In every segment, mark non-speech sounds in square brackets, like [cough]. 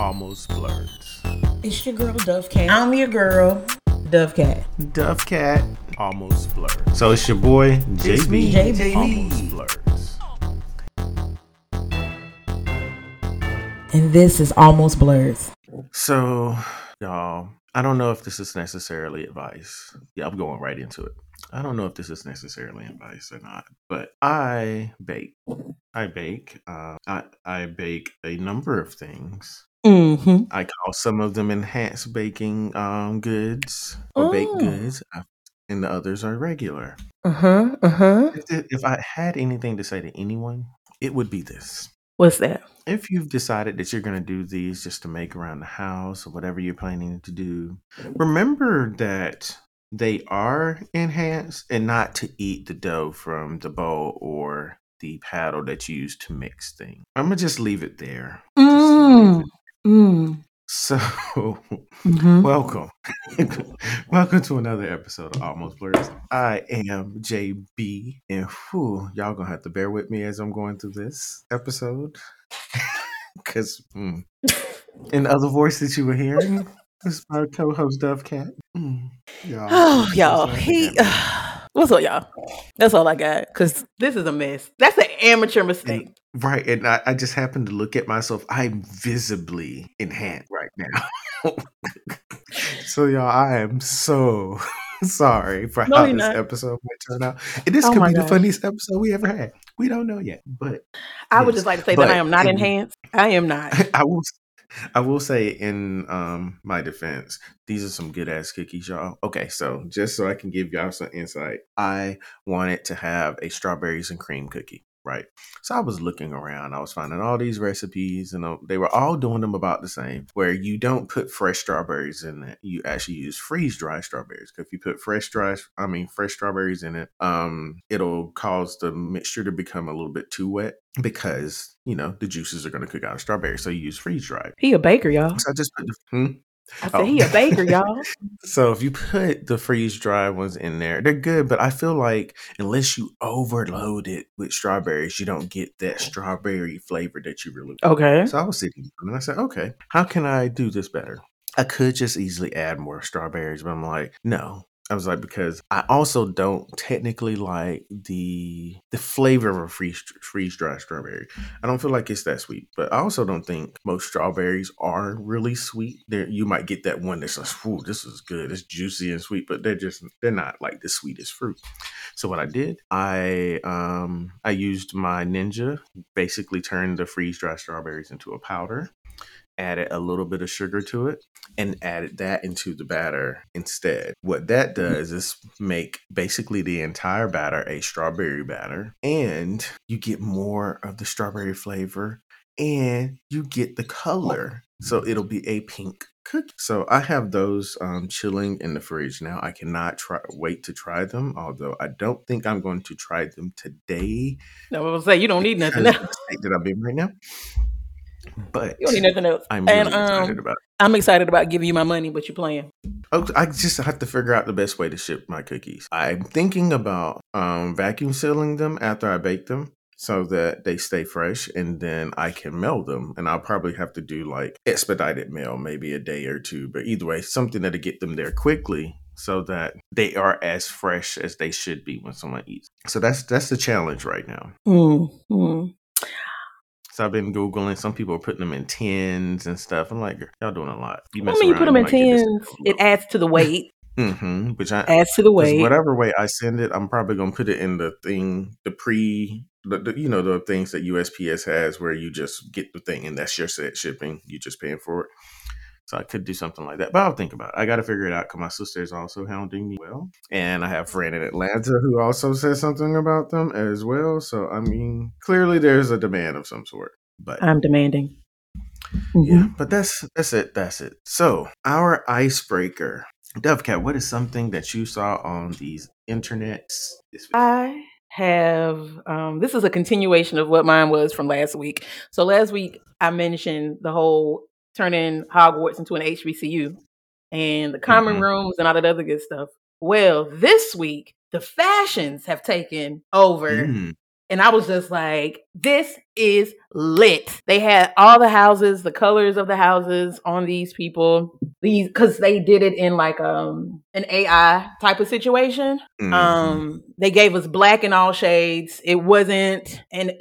Almost Blerds. It's your girl Dove Cat. I'm your girl Dove Cat. Dove Cat. Almost Blerds. So it's your boy JB. It's me, JB. Almost Blerds. And this is Almost Blerds. So, y'all, I don't know if this is necessarily advice. Yeah, I'm going right into it. I don't know if this is necessarily advice or not, but I bake. I bake. Uh, I I bake a number of things. Mm-hmm. I call some of them enhanced baking um, goods or baked Oh. goods, uh, and the others are regular. Uh-huh. Uh-huh. If, if I had anything to say to anyone, it would be this. What's that? If you've decided that you're going to do these just to make around the house or whatever you're planning to do, remember that they are enhanced and not to eat the dough from the bowl or the paddle that you use to mix things. I'm going to just leave it there. Just leave Mm. Mm. So, [laughs] Mm-hmm. welcome. [laughs] welcome to another episode of Almost Blerds. I am JB, and whew, y'all gonna have to bear with me as I'm going through this episode. [laughs] Because, mm. the other voice that you were hearing is my co host, Dove Cat. Mm. Y'all, Oh, y'all. He. [sighs] What's up, y'all? That's all I got. Cause this is a mess. That's an amateur mistake. Right, and I, I just happened to look at myself. I'm visibly enhanced right now. [laughs] so, y'all, I am so [laughs] sorry for No, how this not. episode might turn out. And this Oh could be the funniest episode we ever had. We don't know yet, but I would just like to say But that I am not enhanced. I am not. [laughs] I will. I will say in um my defense, these are some good ass cookies, y'all. Okay, so just so I can give y'all some insight, I wanted to have a strawberries and cream cookie, right? So I was looking around, I was finding all these recipes, and uh, they were all doing them about the same. Where you don't put fresh strawberries in it, you actually use freeze dried strawberries. Because if you put fresh dry, I mean fresh strawberries in it, um, it'll cause the mixture to become a little bit too wet because you know the juices are going to cook out of strawberries. So you use freeze dried. He a baker, y'all. So I just put the hmm? I oh. said Oh. he a baker, [laughs] y'all. so if you put the freeze dried ones in there, they're good. But I feel like unless you overload it with strawberries, you don't get that strawberry flavor that you really. Okay. So I was sitting and I said, okay, how can I do this better? I could just easily add more strawberries, but I'm like, no. I was like, because I also don't technically like the the flavor of a freeze freeze dried strawberry. I don't feel like it's that sweet, but I also don't think most strawberries are really sweet. There, you might get that one that's like, "Ooh, this is good. It's juicy and sweet," but they're just they're not like the sweetest fruit. So what I did, I um I used my Ninja, basically turned the freeze dried strawberries into a powder, added a little bit of sugar to it, and added that into the batter instead. What that does is make basically the entire batter a strawberry batter, and you get more of the strawberry flavor and you get the color. So it'll be a pink cookie. So I have those um, chilling in the fridge now. I cannot try wait to try them, although I don't think I'm going to try them today No, I was say you don't need nothing that I'm in right now. But You don't need nothing else. I'm really and excited um, about it. I'm excited about giving you my money, but you playing. Oh, I just have to figure out the best way to ship my cookies. I'm thinking about um, vacuum sealing them after I bake them so that they stay fresh and then I can mail them. And I'll probably have to do like expedited mail, maybe a day or two. But either way, something that'll get them there quickly so that they are as fresh as they should be when someone eats. So that's that's the challenge right now. Mm, mm. So I've been googling. Some people are putting them in tins and stuff. I'm like, y'all doing a lot. You I mean, you put them in tins. It adds to the weight. Mm-hmm. Which I adds to the weight. whatever way I send it, I'm probably gonna put it in the thing, the pre, the, the you know the things that USPS has where you just get the thing and that's your set shipping. You're just paying for it. So I could do something like that, but I'll think about it. I got to figure it out because my sister is also hounding me well, and I have a friend in Atlanta who also said something about them as well. So I mean, clearly there's a demand of some sort. But I'm demanding. yeah, Mhm. but that's that's it. That's it. So our icebreaker, Dovecat. What is something that you saw on these internets this week? I have um this is a continuation of what mine was from last week. So last week I mentioned the whole turning Hogwarts into an HBCU and the common Mhm. rooms and all that other good stuff. Well, this week the fashions have taken over Mm, And I was just like, this is lit. They had all the houses, the colors of the houses on these people. These because they did it in like um an AI type of situation. Mhm. Um they gave us black in all shades. It wasn't and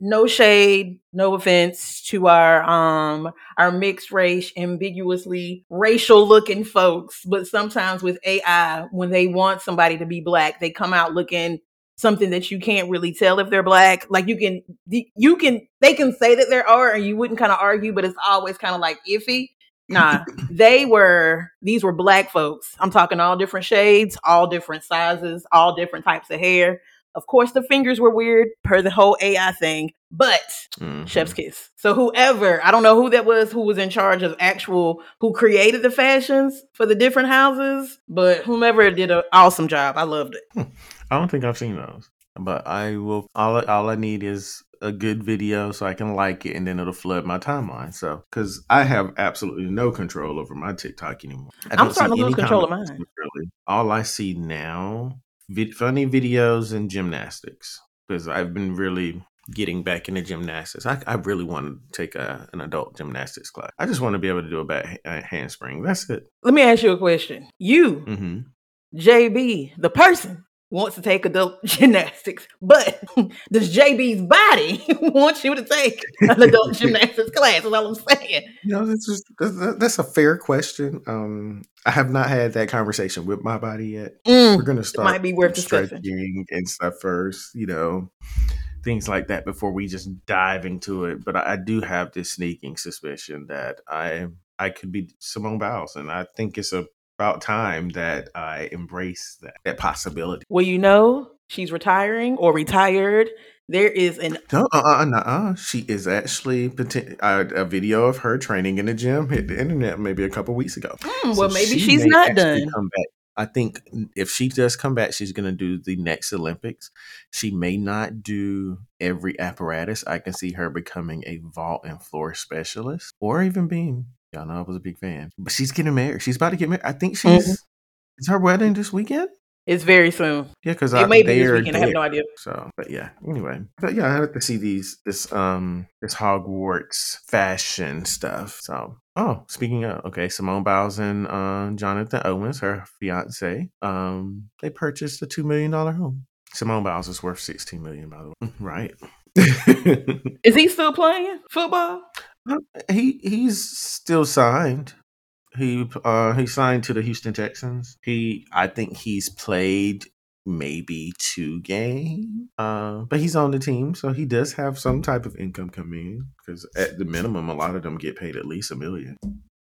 no shade, no offense to our um our mixed race, ambiguously racial looking folks, but sometimes with AI, when they want somebody to be black, they come out looking something that you can't really tell if they're black. Like you can, you can, they can say that there are, and you wouldn't kind of argue, but it's always kind of like iffy. Nah, [laughs] they were, these were black folks. I'm talking all different shades, all different sizes, all different types of hair. Of course, the fingers were weird per the whole AI thing, but Mhm. chef's kiss. So whoever, I don't know who that was, who was in charge of actual, who created the fashions for the different houses, but whomever did an awesome job. I loved it. I don't think I've seen those, but I will. All I- all I need is a good video so I can like it, and then it'll flood my timeline. So, because I have absolutely no control over my TikTok anymore. I I'm don't starting to lose control of mine. [laughs] Really, all I see now, vid- funny videos and gymnastics, because I've been really getting back into gymnastics. I, I really want to take a, an adult gymnastics class. I just want to be able to do a back a handspring. That's it. Let me ask you a question. You, hmm JB, the person, wants to take adult [laughs] gymnastics, but [laughs] does JB's body [laughs] want you to take an adult gymnastics class? Is all I'm saying. You know, that's just that's, that's a fair question. Um, I have not had that conversation with my body yet. Mm, We're gonna start might be worth discussing. stretching and stuff first. You know, things like that before we just dive into it. But I, I do have this sneaking suspicion that I I could be Simone Biles, and I think it's about time that I embrace that that possibility. Well, you know, she's retiring or retired. There is an No, uh, uh, uh, She is actually uh, a video of her training in the gym hit the internet maybe a couple weeks ago. Hmm, So well, maybe she she's may not done. Come back. I think if she does come back, she's going to do the next Olympics. She may not do every apparatus. I can see her becoming a vault and floor specialist, or even being. Y'all know I was a big fan, but she's getting married. She's about to get married. I think Mm-hmm. she's. Is her wedding this weekend? It's very soon. Yeah, because It may be this weekend. I have no idea. So, but yeah. Anyway, but yeah, I have to see these this um this Hogwarts fashion stuff. So, oh, speaking of, okay, Simone Biles and uh, Jonathan Owens, her fiance, um, they purchased a two million dollar home. Simone Biles is worth sixteen million, by the way. [laughs] Right. Is he still playing football? He he's still signed. He uh he signed to the Houston Texans. He I think he's played maybe two games. Uh but he's on the team, so he does have some type of income coming in cuz at the minimum a lot of them get paid at least a million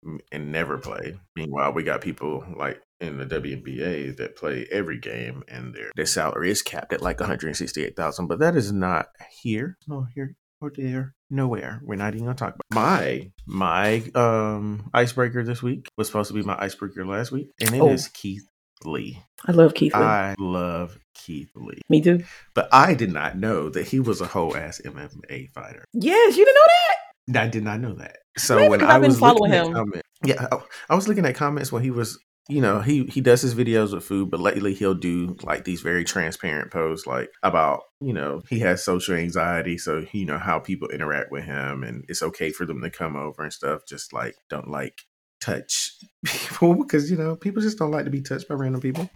mm, and never play. Meanwhile, we got people like in the WNBA that play every game and their their salary is capped at like 168,000, but that is not here. No, here or there, nowhere. We're not even gonna talk about my my um icebreaker this week was supposed to be my icebreaker last week, and it is Oh. Keith Lee. I love Keith Lee. I love Keith Lee, Me too. but I did not know that he was a whole ass MMA fighter. Yes, you didn't know that? I did not know that. So Maybe when I I've been following him. comment, yeah, I, I was looking at comments when he was, you know, he he does his videos with food, but lately he'll do like these very transparent posts, like about you know he has social anxiety, so you know how people interact with him, and it's okay for them to come over and stuff. Just like don't like touch [laughs] people because you know people just don't like to be touched by random people.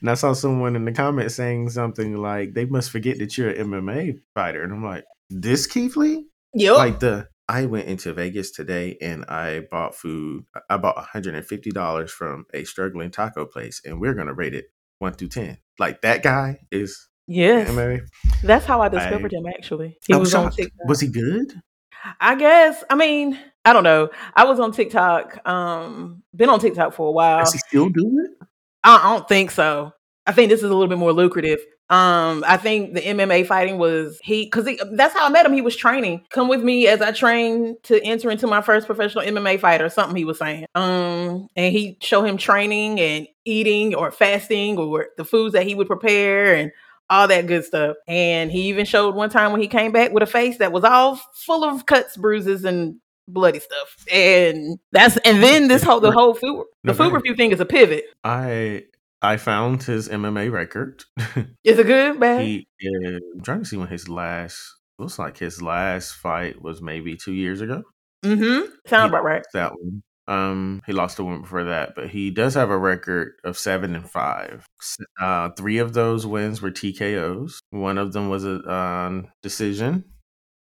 And I saw someone in the comments saying something like they must forget that you're an MMA fighter, and I'm like, this Keith Lee Yep. like the I went into Vegas today and I bought food. I bought $150 from a struggling taco place and we're going to rate it 1 through 10. Like that guy is yes. MMA. That's how I discovered him actually. He I was was on. TikTok. Was he good? I guess. I mean, I don't know. I was on TikTok. Um, been on TikTok for a while. Does he still do it? I, I don't think so. I think this is a little bit more lucrative. Um, I think the MMA fighting was he because that's how I met him. He was training. Come with me as I train to enter into my first professional MMA fight or something. He was saying. Um, and he show him training and eating or fasting or the foods that he would prepare and all that good stuff. And he even showed one time when he came back with a face that was all full of cuts, bruises, and bloody stuff. And that's and then this whole the whole food the No, food review thing is a pivot. I I found his MMA record. [laughs] Is it good, man? he I'm trying to see when his last looks like his last fight was maybe two years ago. Mm-hmm. Sound about right. That one. Um, he lost a one before that, but he does have a record of seven and five. Uh, three of those wins were TKOs. One of them was a um, decision,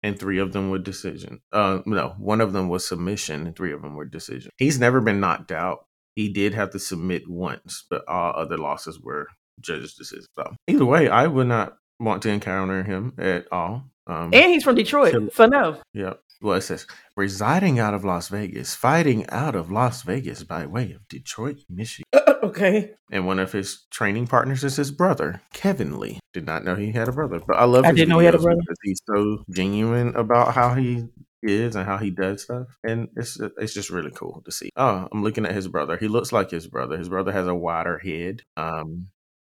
and three of them were decision. Uh, no, one of them was submission, and three of them were decision. He's never been knocked out. He did have to submit once, but all other losses were judges' decisions. So either way, I would not want to encounter him at all. Um, and he's from Detroit, so no. Yep. Well, it says residing out of Las Vegas, fighting out of Las Vegas by way of Detroit, Michigan. Uh, okay. And one of his training partners is his brother, Kevin Lee. Did not know he had a brother, but I love. I didn't know he had a brother. He's so genuine about how he is and how he does stuff, and it's it's just really cool to see. Oh, I'm looking at his brother. He looks like his brother. His brother has a wider head. Um,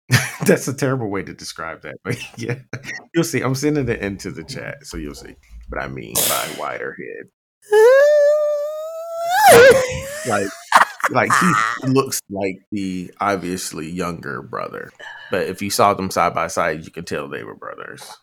[laughs] that's a terrible way to describe that, but [laughs] yeah, you'll see. I'm sending it into the chat, so you'll see what I mean by wider head. like, like he looks like the obviously younger brother, but if you saw them side by side, you can tell they were brothers.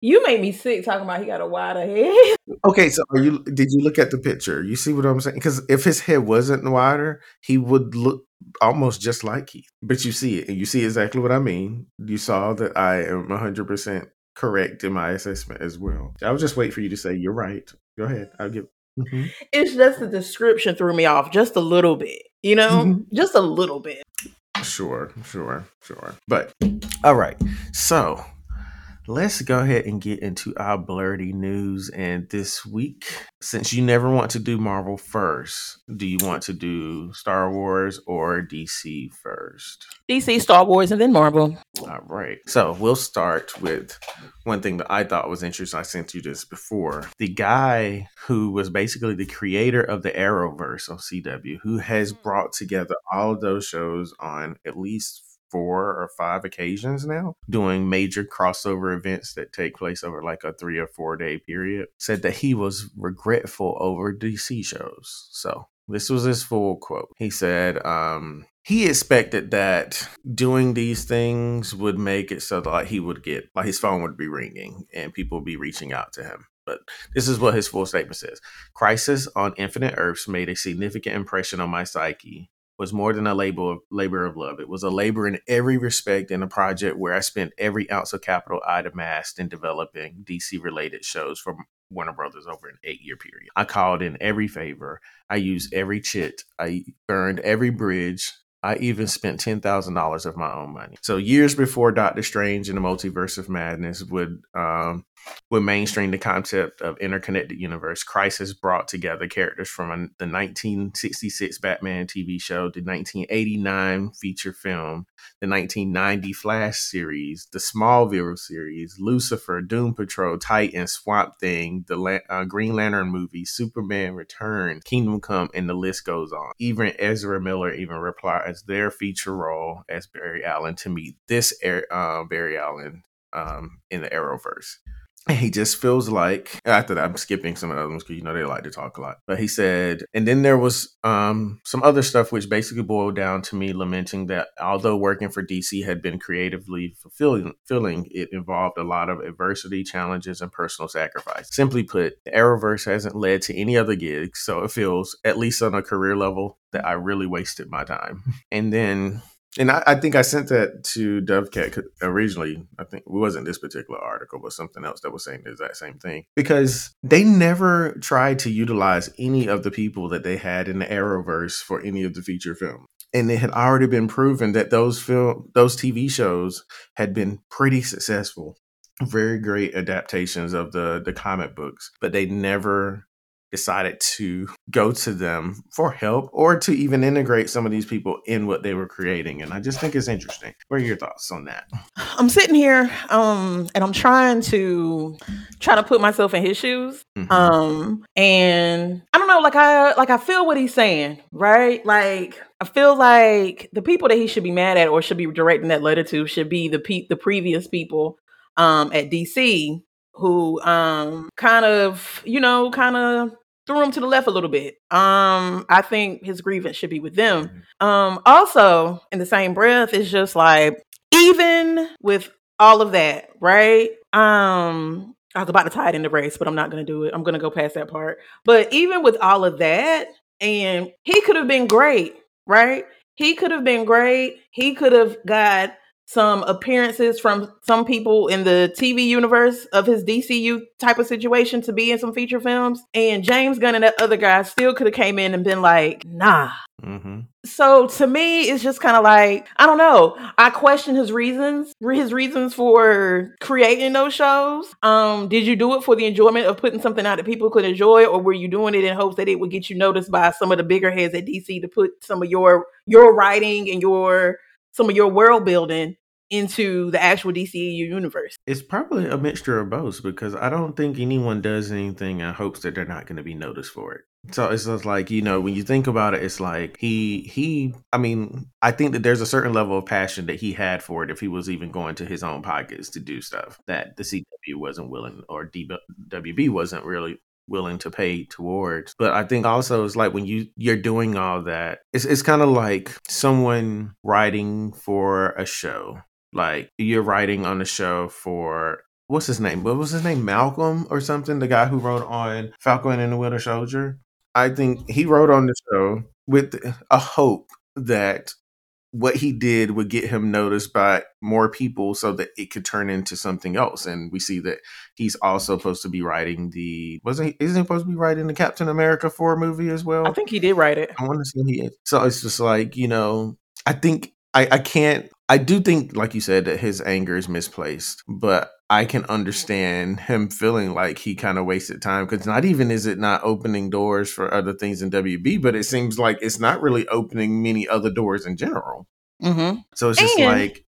You made me sick talking about he got a wider head. [laughs] Okay, so are you did you look at the picture? You see what I'm saying? Because if his head wasn't wider, he would look almost just like Keith. But you see it, and you see exactly what I mean. You saw that I am 100 percent correct in my assessment as well. I was just wait for you to say you're right. Go ahead. I'll give. Mm-hmm. It's just the description threw me off just a little bit. You know, mm-hmm. just a little bit. Sure, sure, sure. But all right. So let's go ahead and get into our blerdy news. And this week, since you never want to do Marvel first, do you want to do Star Wars or DC first? DC, Star Wars, and then Marvel. All right. So we'll start with one thing that I thought was interesting. I sent you this before. The guy who was basically the creator of the Arrowverse on CW, who has brought together all of those shows on at least four or five occasions now doing major crossover events that take place over like a three or four day period said that he was regretful over dc shows. So this was his full quote. He said um he expected that doing these things would make it so that like he would get like his phone would be ringing and people would be reaching out to him. But this is what his full statement says. Crisis on infinite earths made a significant impression on my psyche was more than a labor of, labor of love. It was a labor in every respect and a project where I spent every ounce of capital I'd amassed in developing DC related shows for Warner Brothers over an eight year period. I called in every favor. I used every chit. I burned every bridge. I even spent ten thousand dollars of my own money. So years before Doctor Strange and the Multiverse of Madness would um, would mainstream the concept of interconnected universe, Crisis brought together characters from the 1966 Batman TV show, the 1989 feature film, the 1990 Flash series, the Smallville series, Lucifer, Doom Patrol, Titan, Swamp Thing, the uh, Green Lantern movie, Superman Returns, Kingdom Come, and the list goes on. Even Ezra Miller even their feature role as Barry Allen to meet this uh, Barry Allen um, in the Arrowverse he just feels like after that i'm skipping some of the other ones because you know they like to talk a lot. But he said and then there was um, some other stuff which basically boiled down to me lamenting that although working for dc had been creatively fulfilling filling, it involved a lot of adversity challenges and personal sacrifice. Simply put the arrowverse hasn't led to any other gigs so it feels at least on a career level that i really wasted my time. [laughs] And then and I, I, think I sent that to Dovecat originally. I think it wasn't this particular article, but something else that was saying the exact same thing. Because they never tried to utilize any of the people that they had in the Arrowverse for any of the feature films. And it had already been proven that those film those TV shows had been pretty successful. Very great adaptations of the the comic books, but they never decided to go to them for help or to even integrate some of these people in what they were creating and i just think it's interesting. What are your thoughts on that? I'm sitting here um and i'm trying to try to put myself in his shoes mm-hmm. um and i don't know like i like i feel what he's saying right? Like I feel like the people that he should be mad at or should be directing that letter to should be the pe- the previous people um, at DC who um, kind of, you know, kind of threw him to the left a little bit. Um, I think his grievance should be with them. Mm-hmm. Um, also, in the same breath, it's just like even with all of that, right? Um, I was about to tie it into race, but I'm not going to do it. I'm going to go past that part. But even with all of that, and he could have been great, right? He could have been great. He could have got some appearances from some people in the TV universe of his DCU type of situation to be in some feature films. And James Gunn and that other guy still could have came in and been like, nah. Mm-hmm. So to me, it's just kind of like I don't know. I question his reasons, his reasons for creating those shows. Um, did you do it for the enjoyment of putting something out that people could enjoy, or were you doing it in hopes that it would get you noticed by some of the bigger heads at DC to put some of your your writing and your some of your world building into the actual DCU universe? It's probably a mixture of both because I don't think anyone does anything in hopes that they're not going to be noticed for it. So it's just like, you know, when you think about it, it's like he he I mean, I think that there's a certain level of passion that he had for it if he was even going to his own pockets to do stuff that the CW wasn't willing or DWB wasn't really willing to pay towards. But I think also it's like when you you're doing all that, it's it's kind of like someone writing for a show. Like you're writing on a show for what's his name? What was his name? Malcolm or something? The guy who wrote on Falcon and the Winter Soldier. I think he wrote on the show with a hope that what he did would get him noticed by more people so that it could turn into something else. And we see that he's also supposed to be writing the wasn't he isn't he supposed to be writing the Captain America 4 movie as well? I think he did write it. I want to say he is. So it's just like, you know, I think I, I can't I do think, like you said, that his anger is misplaced, but I can understand him feeling like he kind of wasted time because not even is it not opening doors for other things in WB, but it seems like it's not really opening many other doors in general. Mm-hmm. So it's just and- like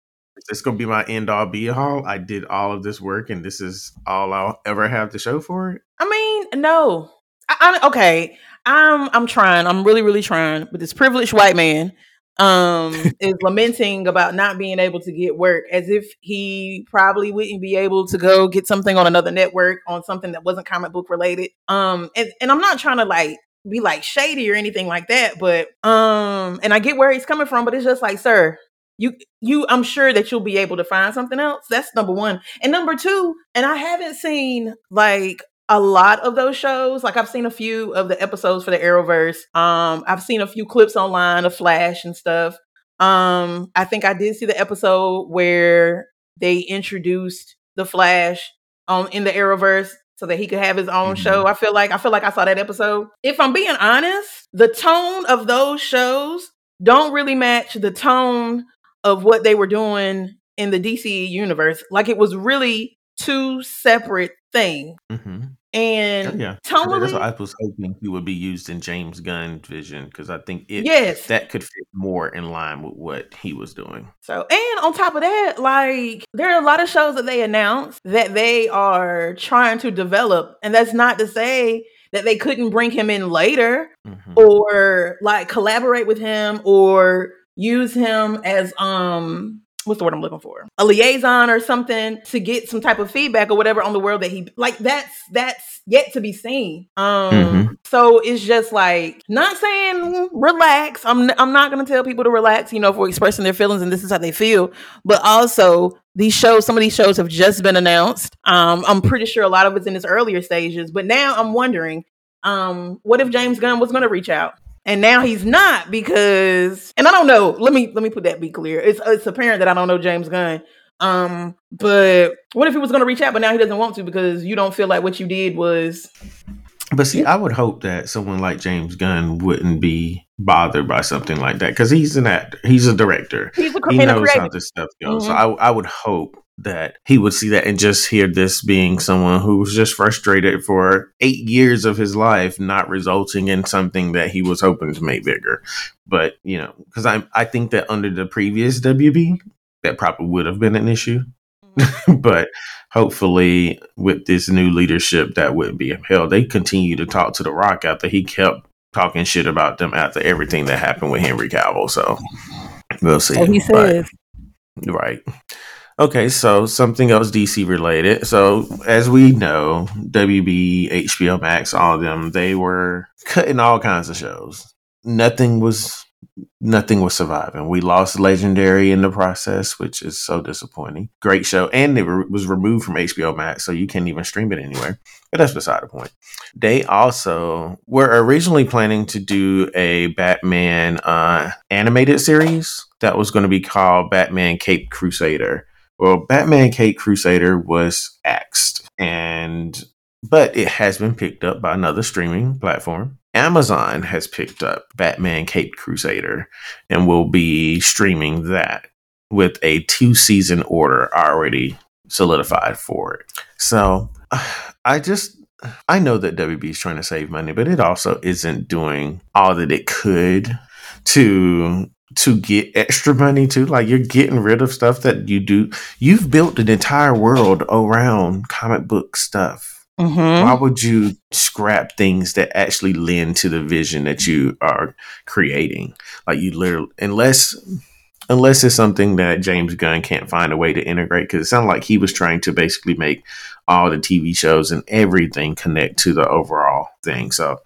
it's gonna be my end all be all. I did all of this work, and this is all I'll ever have to show for it. I mean, no. I, I, okay, I'm I'm trying. I'm really really trying. But this privileged white man um [laughs] is lamenting about not being able to get work as if he probably wouldn't be able to go get something on another network on something that wasn't comic book related. Um and, and i'm not trying to like be like shady or anything like that but um and i get where he's coming from but it's just like sir you you i'm sure that you'll be able to find something else. That's number one. And number two and i haven't seen like a lot of those shows. Like I've seen a few of the episodes for the Arrowverse. Um, I've seen a few clips online of Flash and stuff. Um, I think I did see the episode where they introduced the Flash um in the Arrowverse so that he could have his own mm-hmm. show. I feel like I feel like I saw that episode. If I'm being honest, the tone of those shows don't really match the tone of what they were doing in the DC universe. Like it was really two separate things. Mm-hmm. And yeah, tonally, that's what I was hoping he would be used in James Gunn vision because I think it yes that could fit more in line with what he was doing. So, and on top of that, like there are a lot of shows that they announced that they are trying to develop, and that's not to say that they couldn't bring him in later mm-hmm. or like collaborate with him or use him as um what's the word I'm looking for? A liaison or something to get some type of feedback or whatever on the world that he like that's that's yet to be seen. Um mm-hmm. so it's just like not saying relax. I'm I'm not going to tell people to relax, you know, for expressing their feelings and this is how they feel, but also these shows some of these shows have just been announced. Um I'm pretty sure a lot of it's in its earlier stages, but now I'm wondering um what if James Gunn was going to reach out? And now he's not because and I don't know. Let me let me put that be clear. It's it's apparent that I don't know James Gunn. Um, but what if he was going to reach out, but now he doesn't want to because you don't feel like what you did was. But see, I would hope that someone like James Gunn wouldn't be bothered by something like that because he's an actor, he's a director, he's a, he knows how this stuff goes. Mm-hmm. So I, I would hope that he would see that and just hear this being someone who was just frustrated for eight years of his life, not resulting in something that he was hoping to make bigger. But you know, because I I think that under the previous WB, that probably would have been an issue. Mm-hmm. [laughs] but hopefully, with this new leadership, that wouldn't be held. They continue to talk to The Rock after he kept talking shit about them after everything that happened with Henry Cavill. So we'll see. he says. But, right. Okay, so something else DC related. So as we know, WB, HBO Max, all of them, they were cutting all kinds of shows. Nothing was nothing was surviving. We lost Legendary in the process, which is so disappointing. Great show, and it re- was removed from HBO Max, so you can't even stream it anywhere. But that's beside the point. They also were originally planning to do a Batman uh, animated series that was going to be called Batman Cape Crusader. Well, Batman Cape Crusader was axed, and but it has been picked up by another streaming platform. Amazon has picked up Batman Cape Crusader and will be streaming that with a two season order already solidified for it. So I just I know that WB is trying to save money, but it also isn't doing all that it could to to get extra money too. Like you're getting rid of stuff that you do. You've built an entire world around comic book stuff Mm-hmm. Why would you scrap things that actually lend to the vision that you are creating? Like you literally, unless unless it's something that James Gunn can't find a way to integrate, because it sounded like he was trying to basically make all the TV shows and everything connect to the overall thing. So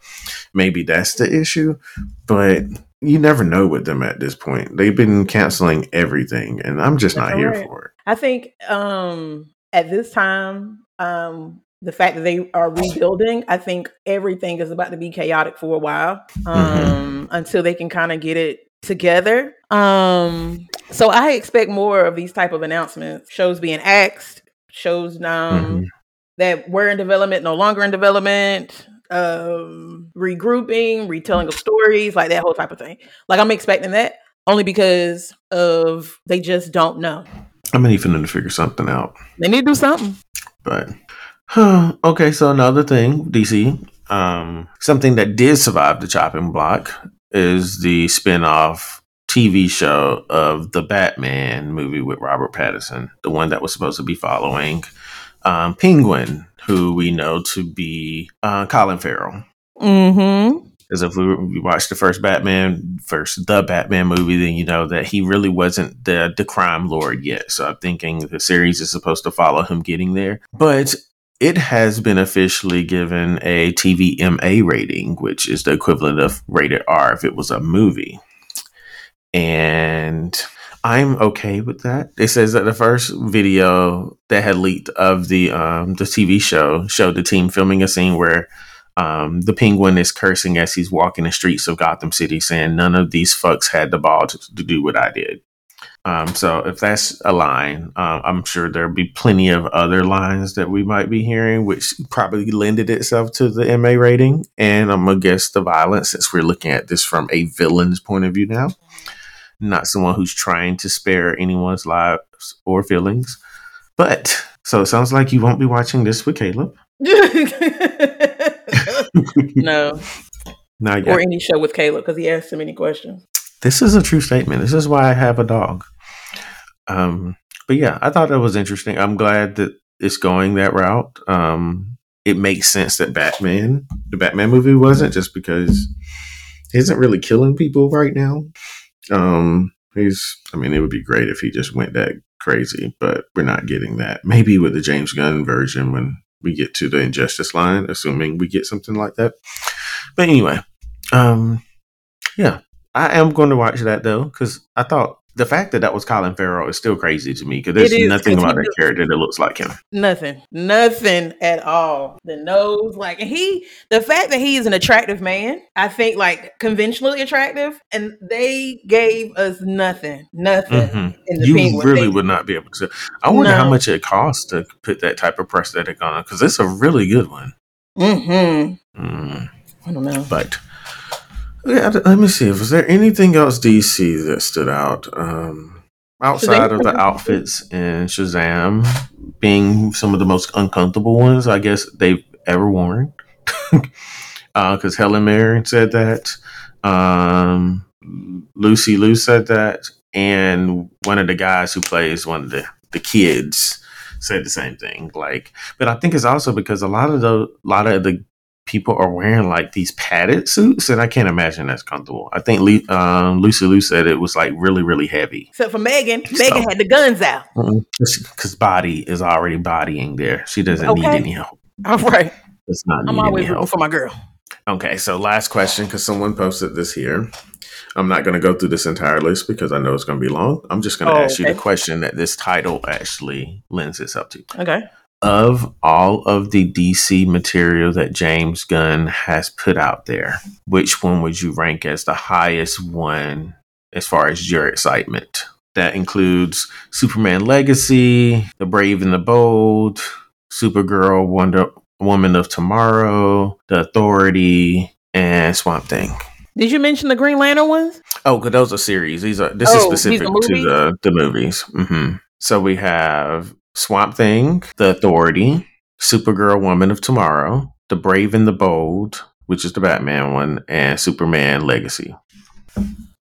maybe that's the issue, but you never know with them at this point. They've been canceling everything, and I'm just that's not here for it. I think um, at this time, um, the fact that they are rebuilding, I think everything is about to be chaotic for a while mm-hmm. um, mm-hmm. until they can kind of get it together. Um, so I expect more of these type of announcements, shows being axed, shows now mm-hmm. that were in development, no longer in development, um, regrouping, retelling of stories, like that whole type of thing. Like I'm expecting that only because of they just don't know. I'm gonna need to figure something out. They need to do something. But okay, so another thing, DC, um, something that did survive the chopping block is the spin-off TV show of the Batman movie with Robert Pattinson, the one that was supposed to be following um, Penguin, who we know to be uh, Colin Farrell. Mm-hmm. Because if we, we watched the first Batman, first the Batman movie, then you know that he really wasn't the the crime lord yet. So I'm thinking the series is supposed to follow him getting there. But it has been officially given a TVMA rating, which is the equivalent of rated R if it was a movie. And I'm okay with that. It says that the first video that had leaked of the um, the TV show showed the team filming a scene where um, the penguin is cursing as he's walking the streets of Gotham City, saying, "None of these fucks had the ball to, to do what I did." Um, so if that's a line, uh, I'm sure there'll be plenty of other lines that we might be hearing, which probably lended itself to the MA rating. And I'm gonna guess the violence, since we're looking at this from a villain's point of view now, not someone who's trying to spare anyone's lives or feelings. But so it sounds like you won't be watching this with Caleb. [laughs] no. Not yet. Or any show with Caleb because he asked so many questions. This is a true statement. This is why I have a dog. Um, but yeah, I thought that was interesting. I'm glad that it's going that route. Um, it makes sense that Batman, the Batman movie, wasn't just because he isn't really killing people right now. Um, he's, I mean, it would be great if he just went that crazy, but we're not getting that. Maybe with the James Gunn version when we get to the Injustice line, assuming we get something like that. But anyway, um, yeah, I am going to watch that though because I thought the fact that that was Colin Farrell is still crazy to me because there's nothing about that character that looks like him. Nothing, nothing at all. The nose, like he, the fact that he is an attractive man, I think like conventionally attractive, and they gave us nothing, nothing. Mm-hmm. In the you penguin. really would not be able to. I wonder no. how much it costs to put that type of prosthetic on because it's a really good one. Mm-hmm. Mm. I don't know, but yeah, let me see. Was there anything else DC that stood out? Um, outside of the outfits in Shazam being some of the most uncomfortable ones, I guess they've ever worn. Because [laughs] uh, Helen Mirren said that. Um, Lucy Liu said that. And one of the guys who plays one of the, the kids said the same thing. Like, but I think it's also because a lot of the a lot of the people are wearing like these padded suits, and I can't imagine that's comfortable. I think um, Lucy Liu said it was like really, really heavy. Except for Megan, so, Megan had the guns out because body is already bodying there. She doesn't okay. need any help. All right, it's not. I'm always looking for my girl. Okay, so last question because someone posted this here. I'm not going to go through this entire list because I know it's going to be long. I'm just going to oh, ask okay. you the question that this title actually lends itself to. Okay. Of all of the DC material that James Gunn has put out there, which one would you rank as the highest one as far as your excitement? That includes Superman Legacy, The Brave and the Bold, Supergirl, Wonder Woman of Tomorrow, The Authority, and Swamp Thing. Did you mention the Green Lantern ones? Oh, because those are series. These are this oh, is specific to the the movies. Mm-hmm. So we have Swamp Thing, The Authority, Supergirl, Woman of Tomorrow, The Brave and the Bold, which is the Batman one, and Superman Legacy.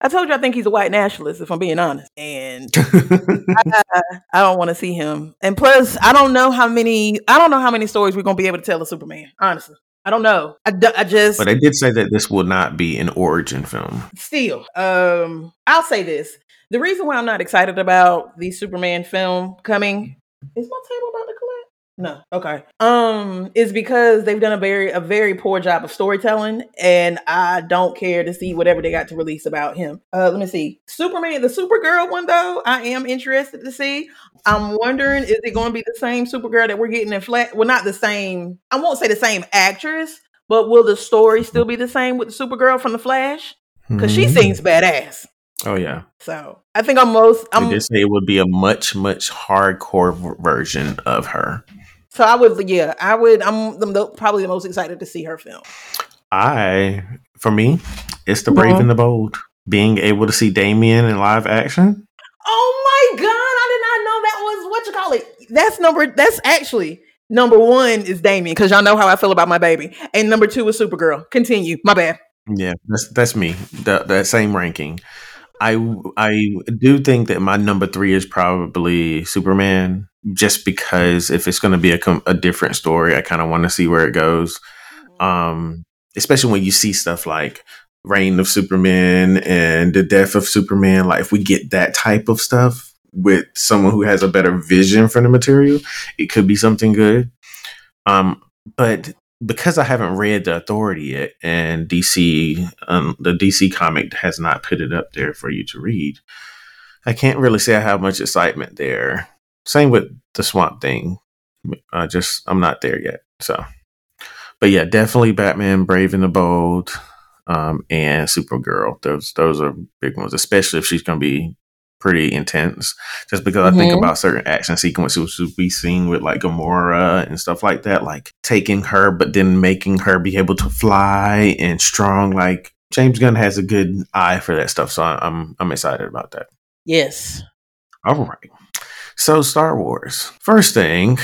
I told you I think he's a white nationalist, if I'm being honest, and [laughs] I, I, don't want to see him. And plus, I don't know how many I don't know how many stories we're gonna be able to tell of Superman. Honestly, I don't know. I, I just. But I did say that this will not be an origin film. Still, um, I'll say this: the reason why I'm not excited about the Superman film coming is my table about to collapse. No, okay. Um, it's because they've done a very a very poor job of storytelling, and I don't care to see whatever they got to release about him. Uh, let me see. Superman, the Supergirl one though, I am interested to see. I'm wondering, is it going to be the same Supergirl that we're getting in flat? Well, not the same. I won't say the same actress, but will the story still be the same with the Supergirl from the Flash? Because mm-hmm. she seems badass. Oh yeah. So I think I'm most. I'm, they say it would be a much much hardcore version of her. So I would, yeah, I would. I'm the, probably the most excited to see her film. I, for me, it's the Brave mm-hmm. and the Bold. Being able to see Damian in live action. Oh my god! I did not know that was what you call it? That's number. That's actually number one is Damian because y'all know how I feel about my baby, and number two is Supergirl. Continue. My bad. Yeah, that's that's me. That that same ranking. I I do think that my number three is probably Superman, just because if it's going to be a a different story, I kind of want to see where it goes. Um, especially when you see stuff like Reign of Superman and the Death of Superman. Like if we get that type of stuff, with someone who has a better vision for the material, it could be something good. Um, but because I haven't read the Authority yet, and DC, um, the DC comic has not put it up there for you to read, I can't really say I have much excitement there. Same with the Swamp Thing. I just I'm not there yet. So, but yeah, definitely Batman, Brave and the Bold, um, and Supergirl. Those those are big ones, especially if she's going to be pretty intense just because mm-hmm. I think mm-hmm. about certain action sequences we've seen with like Gamora and stuff like that, like taking her, but then making her be able to fly and strong. Like James Gunn has a good eye for that stuff. So I'm, I'm excited about that. Yes. All right. So Star Wars. First thing,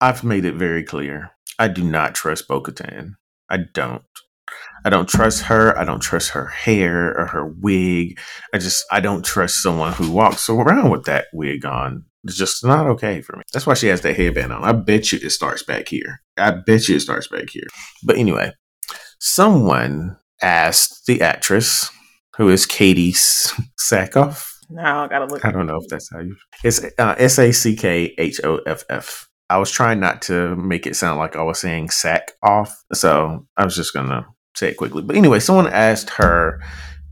I've made it very clear. I do not trust Bo Katan. I don't. I don't trust her. I don't trust her hair or her wig. I just I don't trust someone who walks around with that wig on. It's just not okay for me. That's why she has that headband on. I bet you it starts back here. I bet you it starts back here. But anyway, someone asked the actress who is Katee Sackhoff. Now I gotta look. I don't know if that's how you. It's uh, S A C K H O F F. I was trying not to make it sound like I was saying sack off, so I was just gonna say it quickly. But anyway, someone asked her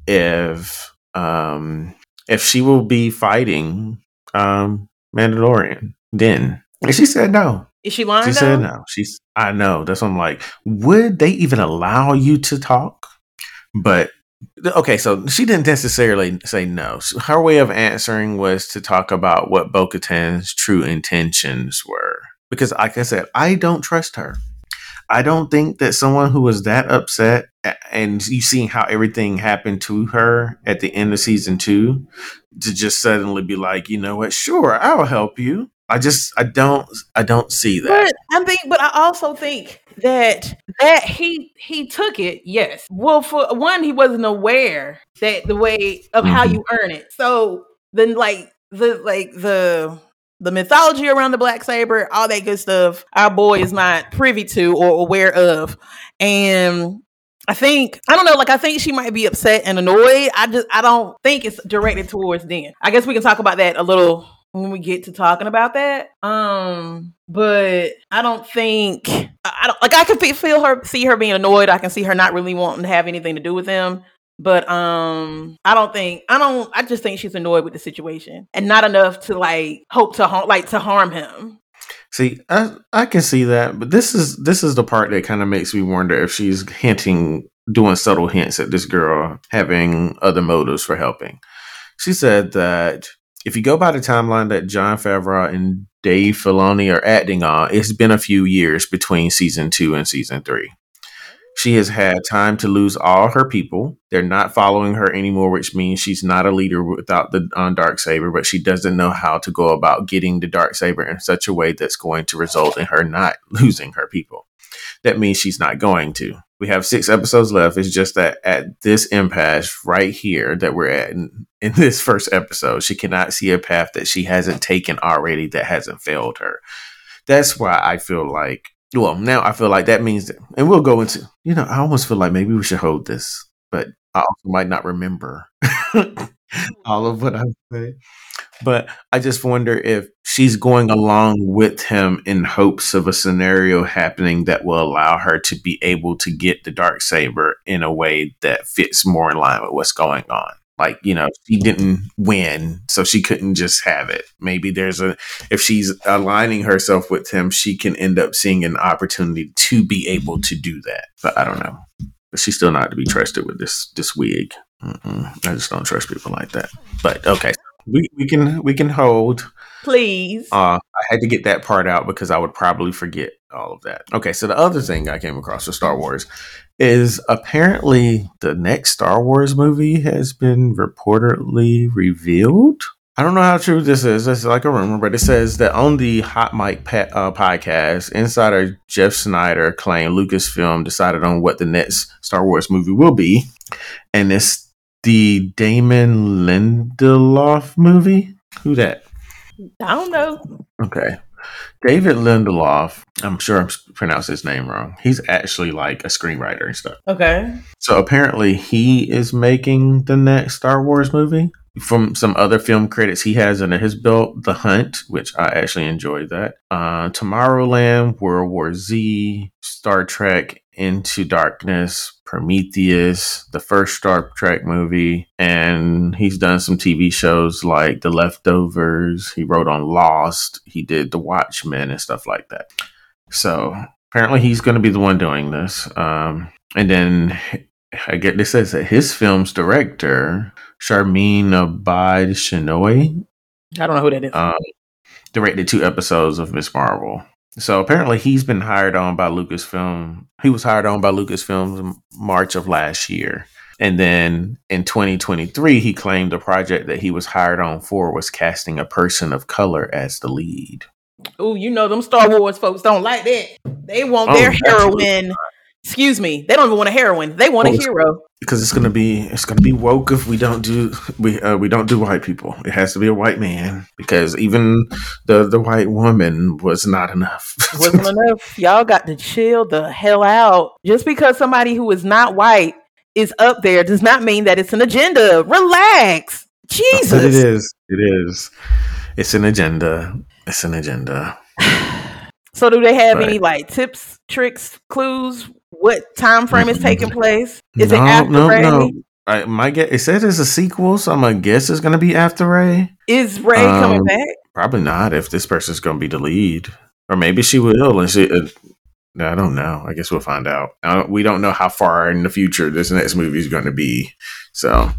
if um if she will be fighting um Mandalorian then. And she said no. Is she lying? She though? said no. She's I know. That's what I'm like. Would they even allow you to talk? But okay, so she didn't necessarily say no. Her way of answering was to talk about what Bo Katan's true intentions were. Because like I said, I don't trust her. I don't think that someone who was that upset and you seeing how everything happened to her at the end of season two to just suddenly be like, you know what, sure, I'll help you. I just I don't I don't see that. But I think but I also think that that he he took it, yes. Well for one, he wasn't aware that the way of mm-hmm. how you earn it. So then like the like the the mythology around the black saber, all that good stuff, our boy is not privy to or aware of. And I think I don't know, like I think she might be upset and annoyed. I just I don't think it's directed towards them. I guess we can talk about that a little when we get to talking about that. Um, but I don't think I don't like I can feel her see her being annoyed. I can see her not really wanting to have anything to do with them. But um, I don't think I don't. I just think she's annoyed with the situation and not enough to like hope to harm like to harm him. See, I I can see that, but this is this is the part that kind of makes me wonder if she's hinting, doing subtle hints at this girl having other motives for helping. She said that if you go by the timeline that Jon Favreau and Dave Filoni are acting on, it's been a few years between season two and season three. She has had time to lose all her people. They're not following her anymore, which means she's not a leader without the um, dark saber. But she doesn't know how to go about getting the dark saber in such a way that's going to result in her not [laughs] losing her people. That means she's not going to. We have six episodes left. It's just that at this impasse right here that we're at in, in [laughs] this first episode, she cannot see a path that she hasn't taken already that hasn't failed her. That's why I feel like well, now I feel like that means that, and we'll go into, you know, I almost feel like maybe we should hold this, but I also might not remember [laughs] all of what I say. But I just wonder if she's going along with him in hopes of a scenario happening that will allow her to be able to get the dark saber in a way that fits more in line with what's going on like you know she didn't win so she couldn't just have it. Maybe there's a if she's aligning herself with him she can end up seeing an opportunity to be able to do that. But i don't know. But she's still not to be trusted with this this wig. Mm-mm. i just don't trust people like that. But okay we, we can we can hold please uh i had to get that part out because i would probably forget all of that okay so the other thing i came across for star wars is apparently the next Star Wars movie has been reportedly revealed. I don't know how true this is. It's like a rumor, but it says that on the Hot Mic pa- uh, podcast, insider Jeff Sneider claimed Lucasfilm decided on what the next Star Wars movie will be, and it's the Damon Lindelof movie. Who that? I don't know. Okay. David Lindelof, I'm sure I'm pronouncing his name wrong. He's actually like a screenwriter and stuff. Okay. So apparently he is making the next Star Wars movie. From some other film credits he has under his belt, The Hunt, which I actually enjoyed that. Uh, Tomorrowland, World War Z, Star Trek, Into Darkness, Prometheus, the first Star Trek movie, and he's done some TV shows like The Leftovers. He wrote on Lost. He did The Watchmen and stuff like that. So apparently, he's going to be the one doing this. Um, and then I get this says that his film's director, Sharmeen Obaid Chinoy. I don't know who that is. Um, directed two episodes of Ms. Marvel. So apparently he's been hired on by Lucasfilm. He was hired on by Lucasfilm in March of last year. And then in 2023, he claimed the project that he was hired on for was casting a person of color as the lead. Oh, you know them Star Wars folks don't like that. They want oh, their heroine Excuse me. They don't even want a heroine. They want well, a hero. Because it's gonna be it's gonna be woke if we don't do we uh, we don't do white people. It has to be a white man because even the the white woman was not enough. [laughs] Wasn't enough. Y'all got to chill the hell out. Just because somebody who is not white is up there does not mean that it's an agenda. Relax. Jesus. But it is. It is. It's an agenda. It's an agenda. [sighs] so do they have any like tips, tricks, clues what time frame is taking place? Is no, it after no, Rey? No. I might get it says it's a sequel, so I'm gonna guess it's gonna be after Ray. Is Ray um, coming back? Probably not if this person's gonna be the lead. Or maybe she will and she uh, I don't know. I guess we'll find out. we don't know how far in the future this next movie is going to be. So,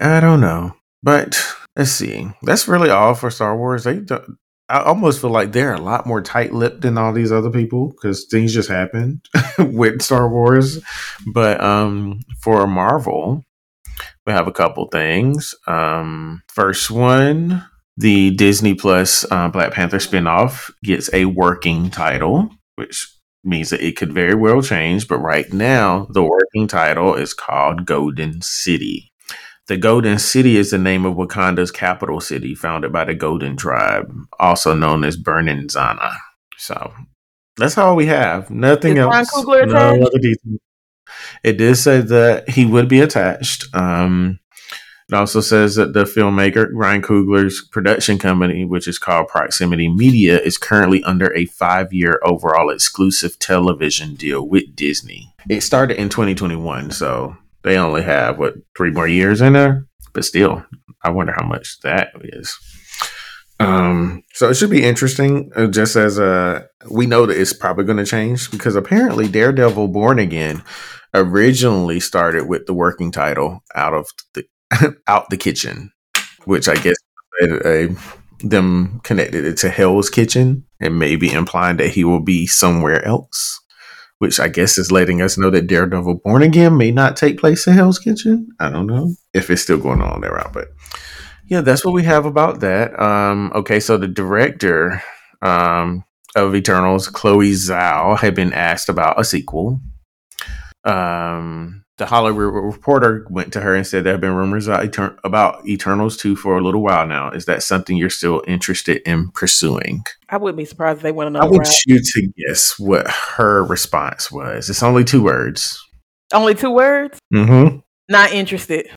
I don't know. But let's see. That's really all for Star Wars. They don't, I almost feel like they're a lot more tight lipped than all these other people because things just happen [laughs] with Star Wars. But um, for Marvel, we have a couple things. Um, first one, the Disney Plus uh, Black Panther spinoff gets a working title, which means that it could very well change. But right now, the working title is called Golden City. The Golden City is the name of Wakanda's capital city, founded by the Golden Tribe, also known as Birnin Zana. So that's all we have. Nothing Is Ryan else. Coogler No other details. It did say that he would be attached. Um, it also says that the filmmaker Ryan Coogler's production company, which is called Proximity Media, is currently under a five-year overall exclusive television deal with Disney. It started in 2021, so they only have what three more years in there. But still, I wonder how much that is. Um, so it should be interesting. uh, Just as uh, we know that it's probably going to change because apparently Daredevil Born Again originally started with the working title out of the [laughs] out the kitchen, which I guess uh, uh, them connected it to Hell's Kitchen and maybe implying that he will be somewhere else. Which I guess is letting us know that Daredevil Born Again may not take place in Hell's Kitchen. I don't know if it's still going on there out, but yeah, that's what we have about that. Um, okay, so the director um, of Eternals, Chloe Zhao, had been asked about a sequel. Um, the Hollywood Reporter went to her and said there have been rumors about, Eternals 2 for a little while now. Is that something you're still interested in pursuing? I wouldn't be surprised if they went I want route. you to guess what her response was. It's only two words. Only two words. Mm-hmm. Not interested.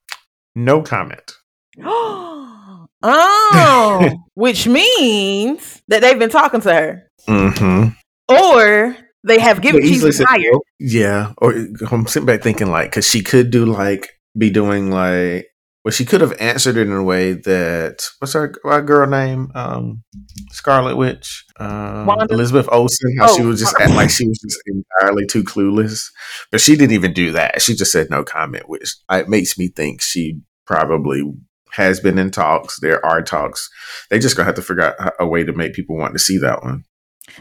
No comment. [gasps] oh, [laughs] which means that they've been talking to her, Mm-hmm. or they have given. Easily been hired. Yeah, or I'm sitting back thinking like, because she could do like be doing like, well, she could have answered it in a way that what's her, our girl name, um, Scarlet Witch, um, Elizabeth Olsen. How she Oh, was just act like she was just entirely too clueless, but she didn't even do that. She just said no comment, which it makes me think she probably has been in talks. There are talks. They just gonna have to figure out a way to make people want to see that one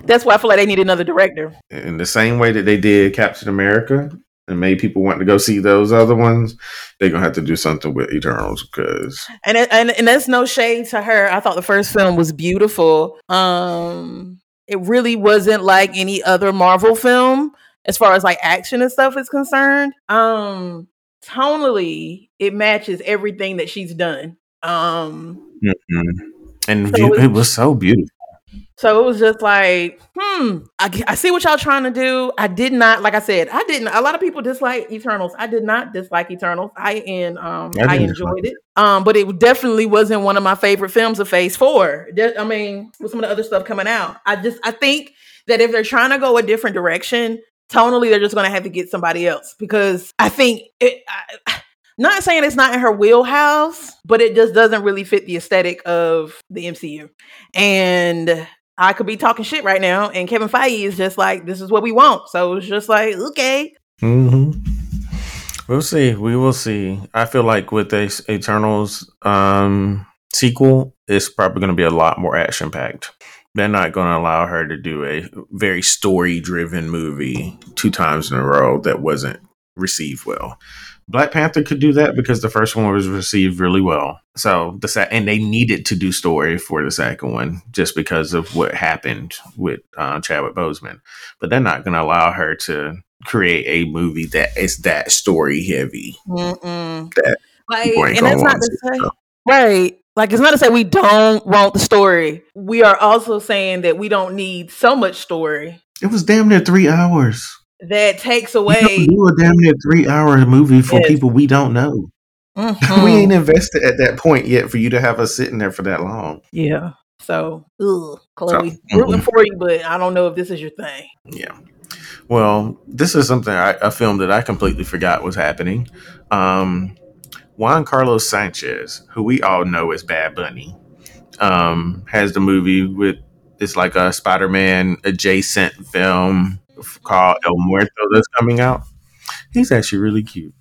That's why I feel like they need another director. in the same way that they did Captain America and made people want to go see those other ones, they're gonna have to do something with Eternals because And, and and that's no shade to her. I thought the first film was beautiful. Um, it really wasn't like any other Marvel film as far as like action and stuff is concerned. Um, tonally, it matches everything that she's done. Um, and So it- it was so beautiful. So it was just like, hmm, I see what y'all trying to do. I did not, like I said, I didn't. A lot of people dislike Eternals. I did not dislike Eternals. I and um, I I, enjoyed it. Um, but it definitely wasn't one of my favorite films of Phase Four. I mean, with some of the other stuff coming out, I just I think that if they're trying to go a different direction, tonally, they're just going to have to get somebody else because I think it. I, not saying it's not in her wheelhouse, but it just doesn't really fit the aesthetic of the MCU. And I could be talking shit right now, and Kevin Feige is just like, "This is what we want." So it's just like, okay, hmm We'll see. We will see. I feel like with this Eternals um, sequel, it's probably going to be a lot more action packed. They're not going to allow her to do a very story driven movie two times in a row that wasn't received well. Black Panther could do that because the first one was received really well. So the se- and they needed to do story for the second one just because of what happened with uh, Chadwick Boseman. But they're not going to allow her to create a movie that is that story heavy. Mm-mm. That like, and that's not to say, right? Like, it's not to say we don't want the story. We are also saying that we don't need so much story It was damn near three hours. That takes away. do a damn near three hour movie for Yes. people we don't know. Mhm. We ain't invested at that point yet for you to have us sitting there for that long. yeah. So, ugh, Chloe, So, rooting mhm. for you, but I don't know if this is your thing. Yeah. Well, this is something I, a film that I completely forgot was happening. Um, Juan Carlos Sanchez, who we all know as Bad Bunny, um, has the movie with it's like a Spider-Man adjacent film called El Muerto that's coming out. He's actually really cute.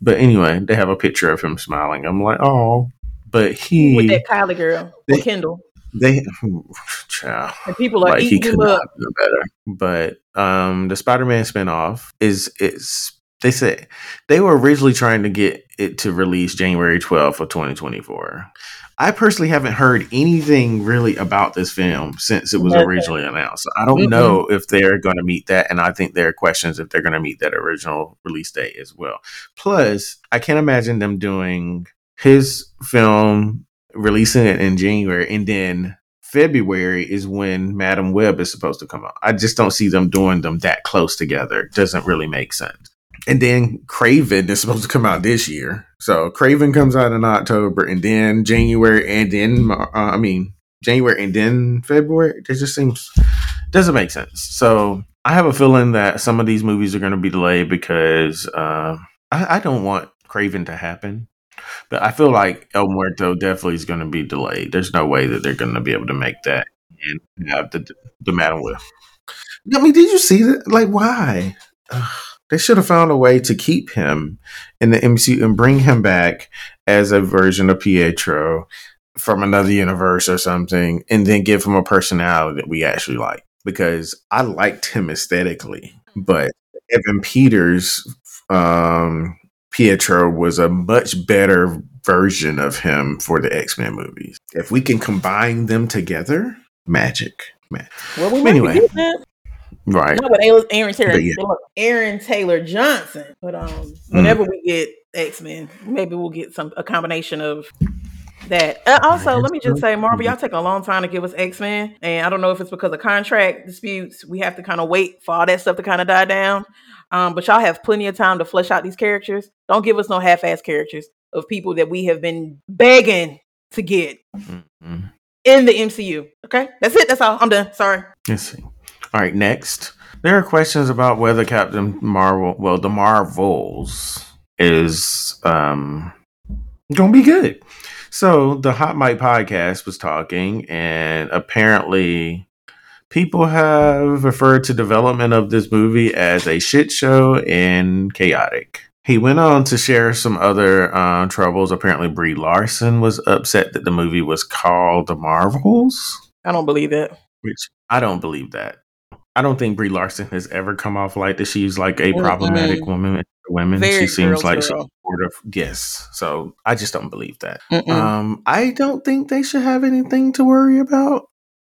But anyway, they have a picture of him smiling. I'm like, oh, but he With that Kylie girl, They- or Kendall, they child and people are like he eating could him not up. better. But um, the Spider-Man spinoff is it's They said they were originally trying to get it to release January 12th of 2024. I personally haven't heard anything really about this film since it was originally announced. I don't mm-hmm. know if they're going to meet that, and I think there are questions if they're going to meet that original release date as well. Plus, I can't imagine them doing his film releasing it in January and then February is when Madame Web is supposed to come out. I just don't see them doing them that close together. It doesn't really make sense. And then Kraven is supposed to come out this year. So Kraven comes out in October and then January and then, uh, I mean, January and then February. It just seems, doesn't make sense. So I have a feeling that some of these movies are going to be delayed because uh, I, I don't want Kraven to happen. But I feel like El Muerto definitely is going to be delayed. There's no way that they're going to be able to make that and have the the Madame Web. I mean, did you see that? Like, why? Ugh. They should have found a way to keep him in the MCU and bring him back as a version of Pietro from another universe or something, and then give him a personality that we actually like. Because I liked him aesthetically, but Evan Peters um, Pietro was a much better version of him for the X Men movies. If we can combine them together, magic. Man. Well, we anyway, right? Not with Aaron Taylor, yeah. Aaron Taylor Johnson, but um, mm. whenever mm. we get X Men, maybe we'll get some a combination of that. Uh, also, let me just say, Marvel, y'all take a long time to give us X Men, and I don't know if it's because of contract disputes. We have to kind of wait for all that stuff to kind of die down. Um, but y'all have plenty of time to flesh out these characters. Don't give us no half-ass characters of people that we have been begging to get mm-hmm. in the MCU. Okay, that's it. That's all. I'm done. Sorry. See. All right, next. There are questions about whether Captain Marvel, well, the Marvels, is um, gonna be good. So the Hot Mic podcast was talking, and apparently people have referred to development of this movie as a shit show and chaotic. He went on to share some other uh, troubles. Apparently, Brie Larson was upset that the movie was called The Marvels. I don't believe it. Which I don't believe that. I don't think Brie Larson has ever come off like that. She's like a problematic mm-hmm. woman. Women, Very she seems like she's sort of yes. So I just don't believe that. Um, I don't think they should have anything to worry about.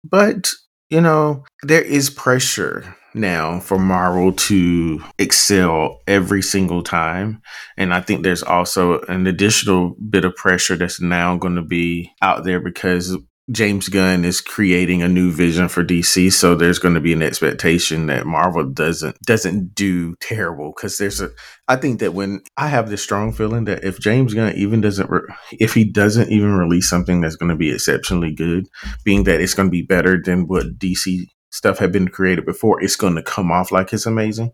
But you know, there is pressure now for Marvel to excel every single time. And I think there's also an additional bit of pressure that's now going to be out there because James Gunn is creating a new vision for DC, so there's going to be an expectation that Marvel doesn't doesn't do terrible because there's a I think that when I have this strong feeling that if James Gunn even doesn't re- if he doesn't even release something that's going to be exceptionally good, being that it's going to be better than what DC stuff had been created before, it's going to come off like it's amazing.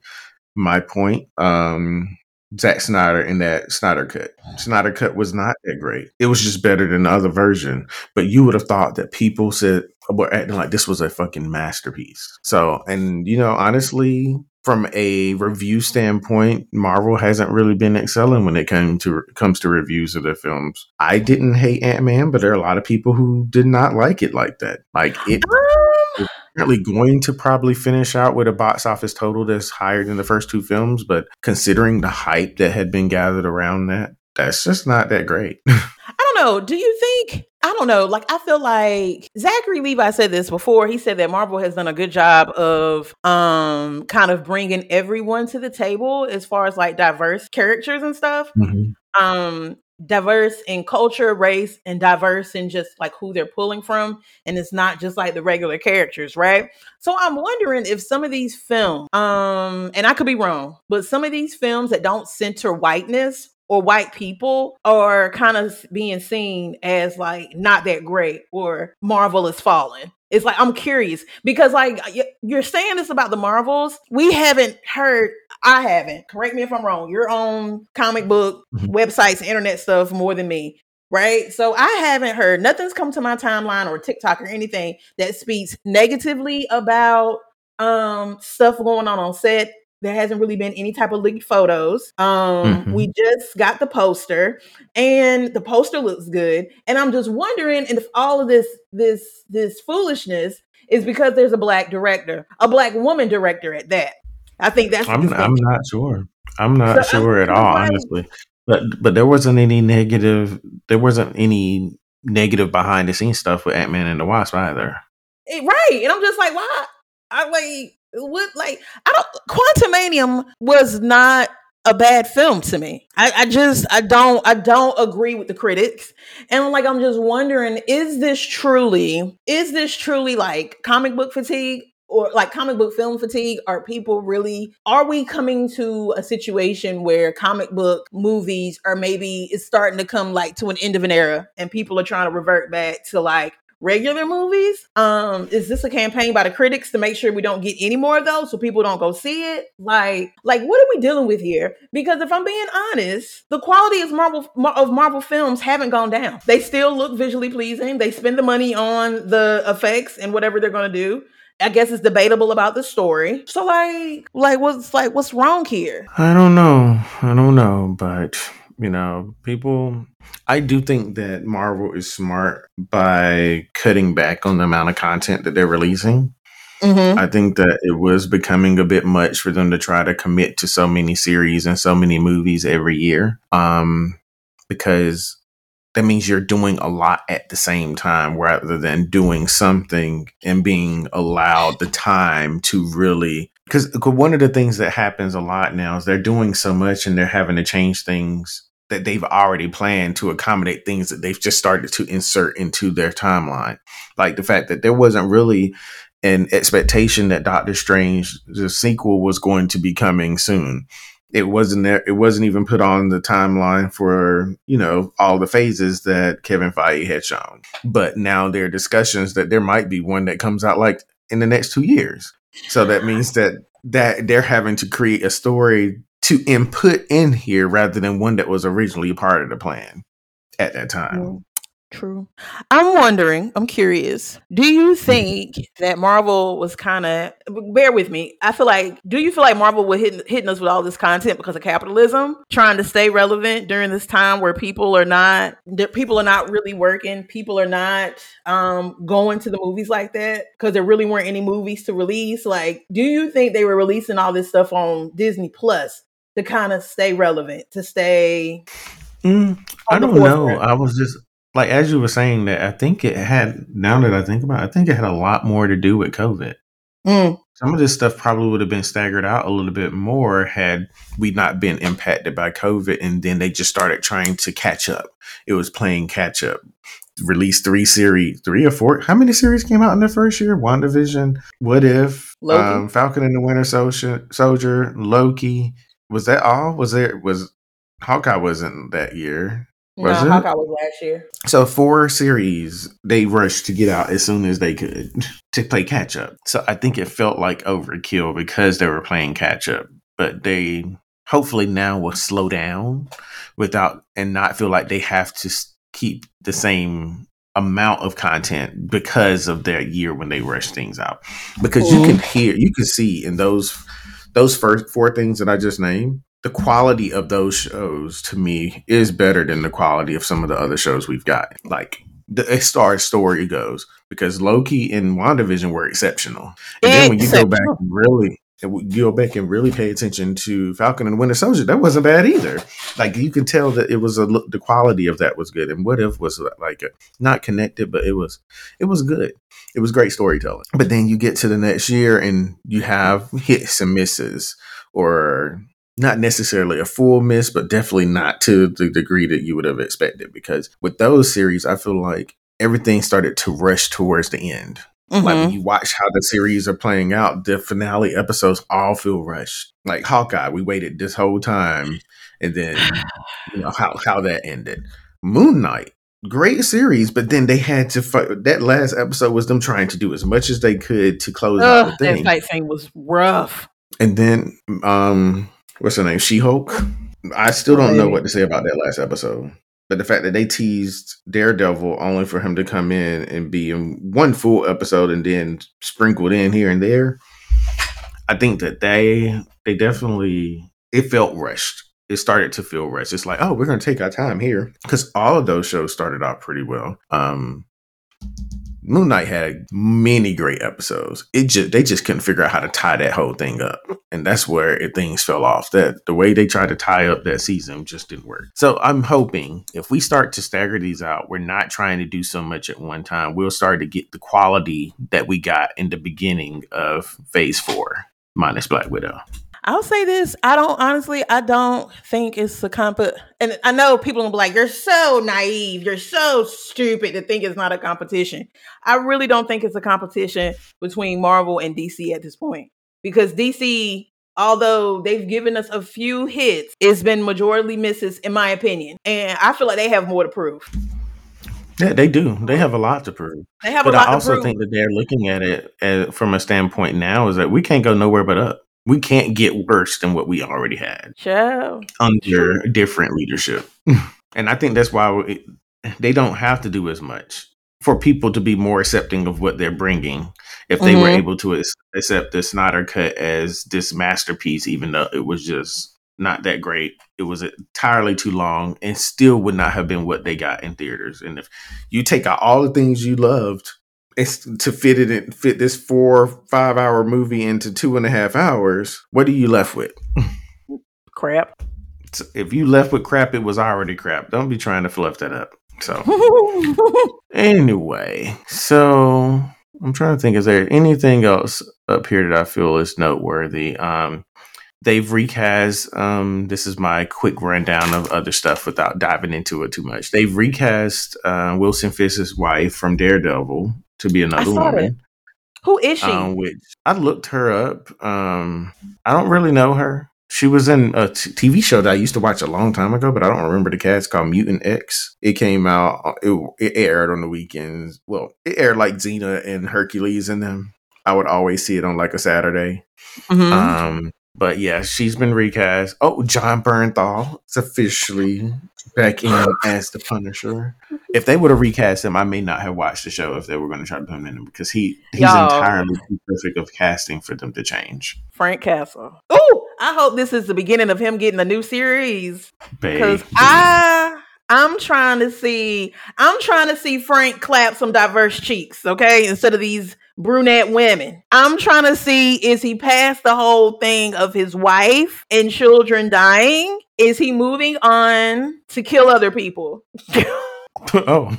My point. Um Zack Snyder in that Snyder cut. Snyder cut was not that great. It was just better than the other version. But you would have thought that people said were acting like this was a fucking masterpiece. So, and you know, honestly, from a review standpoint, Marvel hasn't really been excelling when it came to comes to reviews of their films. I didn't hate Ant Man, but there are a lot of people who did not like it like that. Like it. Uh, Apparently going to probably finish out with a box office total that's higher than the first two films, but considering the hype that had been gathered around that, that's just not that great. [laughs] I don't know. Do you think? I don't know. Like, I feel like Zachary Levi said this before. He said that Marvel has done a good job of um kind of bringing everyone to the table as far as like diverse characters and stuff. Mm-hmm. Um, diverse in culture, race, and diverse in just like who they're pulling from. And it's not just like the regular characters, right? So I'm wondering if some of these films, um, and I could be wrong, but some of these films that don't center whiteness or white people are kind of being seen as like not that great or Marvel is falling. It's like I'm curious because like you're saying this about the Marvels, we haven't heard. I haven't. Correct me if I'm wrong. Your own comic book mm-hmm. websites, internet stuff more than me, right? So I haven't heard nothing's come to my timeline or TikTok or anything that speaks negatively about um stuff going on on set there hasn't really been any type of leaked photos. Um, mm-hmm. we just got the poster, and the poster looks good. And I'm just wondering if all of this this this foolishness is because there's a black director, a black woman director at that. I think that's. I'm I'm not sure. I'm not so sure I'm, at all, honestly. But but there wasn't any negative. There wasn't any negative behind the scenes stuff with Ant Man and the Wasp either. It, right, and I'm just like, why? I like what? Like I don't. Quantumania was not a bad film to me. I, I, just I don't I don't agree with the critics. And like I'm just wondering, is this truly is this truly like comic book fatigue? Or like comic book film fatigue are people really are we coming to a situation where comic book movies are maybe it's starting to come like to an end of an era and people are trying to revert back to like regular movies? Um is this a campaign by the critics to make sure we don't get any more of those so people don't go see it? Like like what are we dealing with here? Because if i'm being honest the quality of marvel of marvel films haven't gone down. They still look visually pleasing. They spend the money on the effects and whatever they're going to do I guess it's debatable about the story. So like like what's like what's wrong here? I don't know. I don't know, but you know, people I do think that Marvel is smart by cutting back on the amount of content that they're releasing. Mm-hmm. I think that it was becoming a bit much for them to try to commit to so many series and so many movies every year. Um, because that means you're doing a lot at the same time rather than doing something and being allowed the time to really because one of the things that happens a lot now is they're doing so much and they're having to change things that they've already planned to accommodate things that they've just started to insert into their timeline. Like the fact that there wasn't really an expectation that doctor strange the sequel was going to be coming soon it wasn't there it wasn't even put on the timeline for you know all the phases that kevin feige had shown. But now there are discussions that there might be one that comes out like in the next two years. So that means that that they're having to create a story to input in here rather than one that was originally part of the plan at that time True. I'm wondering, I'm curious, do you think that Marvel was kind of, bear with me, I feel like, do you feel like Marvel was hitting, hitting us with all this content because of capitalism, trying to stay relevant during this time where people are not, people are not really working, people are not um, going to the movies like that because there really weren't any movies to release? Like, do you think they were releasing all this stuff on Disney Plus to kind of stay relevant, to stay Mm, I don't know. I was just like as you were saying that, I think it had. Now that I think about, it, I think it had a lot more to do with COVID. Mm. Some of this stuff probably would have been staggered out a little bit more had we not been impacted by COVID, and then they just started trying to catch up. It was playing catch up. Released three series, three or four. How many series came out in the first year? WandaVision, What If, um, Falcon and the Winter Soldier, Soldier, Loki. Was that all? Was there was Hawkeye wasn't that year? Was no, it? Hawkeye was last year. So four series they rushed to get out as soon as they could [laughs] to play catch up. So I think it felt like overkill because they were playing catch up. But they hopefully now will slow down without and not feel like they have to keep the same amount of content because of their year when they rush things out. Because mm-hmm. you can hear, you can see in those those first four things that I just named, the quality of those shows to me is better than the quality of some of the other shows we've got. Like the as far as story goes, because Loki and WandaVision were exceptional. And then when you go back and really and you go back and really pay attention to Falcon and Winter Soldier, that wasn't bad either. Like you can tell that it was a the quality of that was good, and What If was uh, like a, not connected, but it was it was good. It was great storytelling. But then you get to the next year and you have hits and misses, or not necessarily a full miss, but definitely not to the degree that you would have expected. Because with those series, I feel like everything started to rush towards the end. Mm-hmm. Like when mm-hmm. you watch how the series are playing out, the finale episodes all feel rushed. Like Hawkeye, we waited this whole time, and then [sighs] you know how how that ended. Moon Knight, great series, but then they had to fight. That last episode was them trying to do as much as they could to close Ugh, out the thing. That fight thing was rough. And then, um, what's her name? She Hulk. I still don't know what to say about that last episode. But the fact that they teased Daredevil only for him to come in and be in one full episode and then sprinkled in here and there, I think that they they definitely it felt rushed. It started to feel rushed. It's like, oh, we're gonna take our time here because all of those shows started off pretty well. Um, Moon Knight had many great episodes. It just they just couldn't figure out how to tie that whole thing up, and that's where it, things fell off. That the way they tried to tie up that season just didn't work. So I'm hoping if we start to stagger these out, we're not trying to do so much at one time. We'll start to get the quality that we got in the beginning of Phase Four, minus Black Widow. I'll say this. I don't honestly, I don't think it's a comp and I know people will be like, You're so naive, you're so stupid to think it's not a competition. I really don't think it's a competition between Marvel and DC at this point. Because DC, although they've given us a few hits, it's been majority misses, in my opinion. And I feel like they have more to prove. Yeah, they do. They have a lot to prove. They have but a lot I also think that they're looking at it as, from a standpoint now is that we can't go nowhere but up we can't get worse than what we already had Ciao. under different leadership. [laughs] and I think that's why we, they don't have to do as much for people to be more accepting of what they're bringing. If they mm-hmm. were able to accept the Snyder cut as this masterpiece, even though it was just not that great, it was entirely too long and still would not have been what they got in theaters. And if you take out all the things you loved it's to fit it in, fit this four five hour movie into two and a half hours what are you left with? Crap. If you left with crap it was already crap. Don't be trying to fluff that up. So [laughs] anyway so i'm trying to think is there anything else up here that i feel is noteworthy? Um they've recast um this is my quick rundown of other stuff without diving into it too much. They've recast uh, wilson fisk's wife from daredevil to be another woman. It. Who is she? Um, which I looked her up. Um, I don't really know her. She was in a t- TV show that I used to watch a long time ago, but I don't remember the cast called Mutant X. It came out, it, it aired on the weekends. Well, it aired like Xena and Hercules in them. I would always see it on like a Saturday. Mm-hmm. Um, but yeah, she's been recast. Oh, Jon Bernthal is officially back in as the Punisher. If they would have recast him, I may not have watched the show if they were going to try to put him in because he he's Yo. entirely too perfect of casting for them to change. Frank Castle. Oh, I hope this is the beginning of him getting a new series because I I'm trying to see I'm trying to see Frank clap some diverse cheeks, okay, instead of these brunette women. I'm trying to see is he past the whole thing of his wife and children dying? Is he moving on to kill other people? [laughs] oh,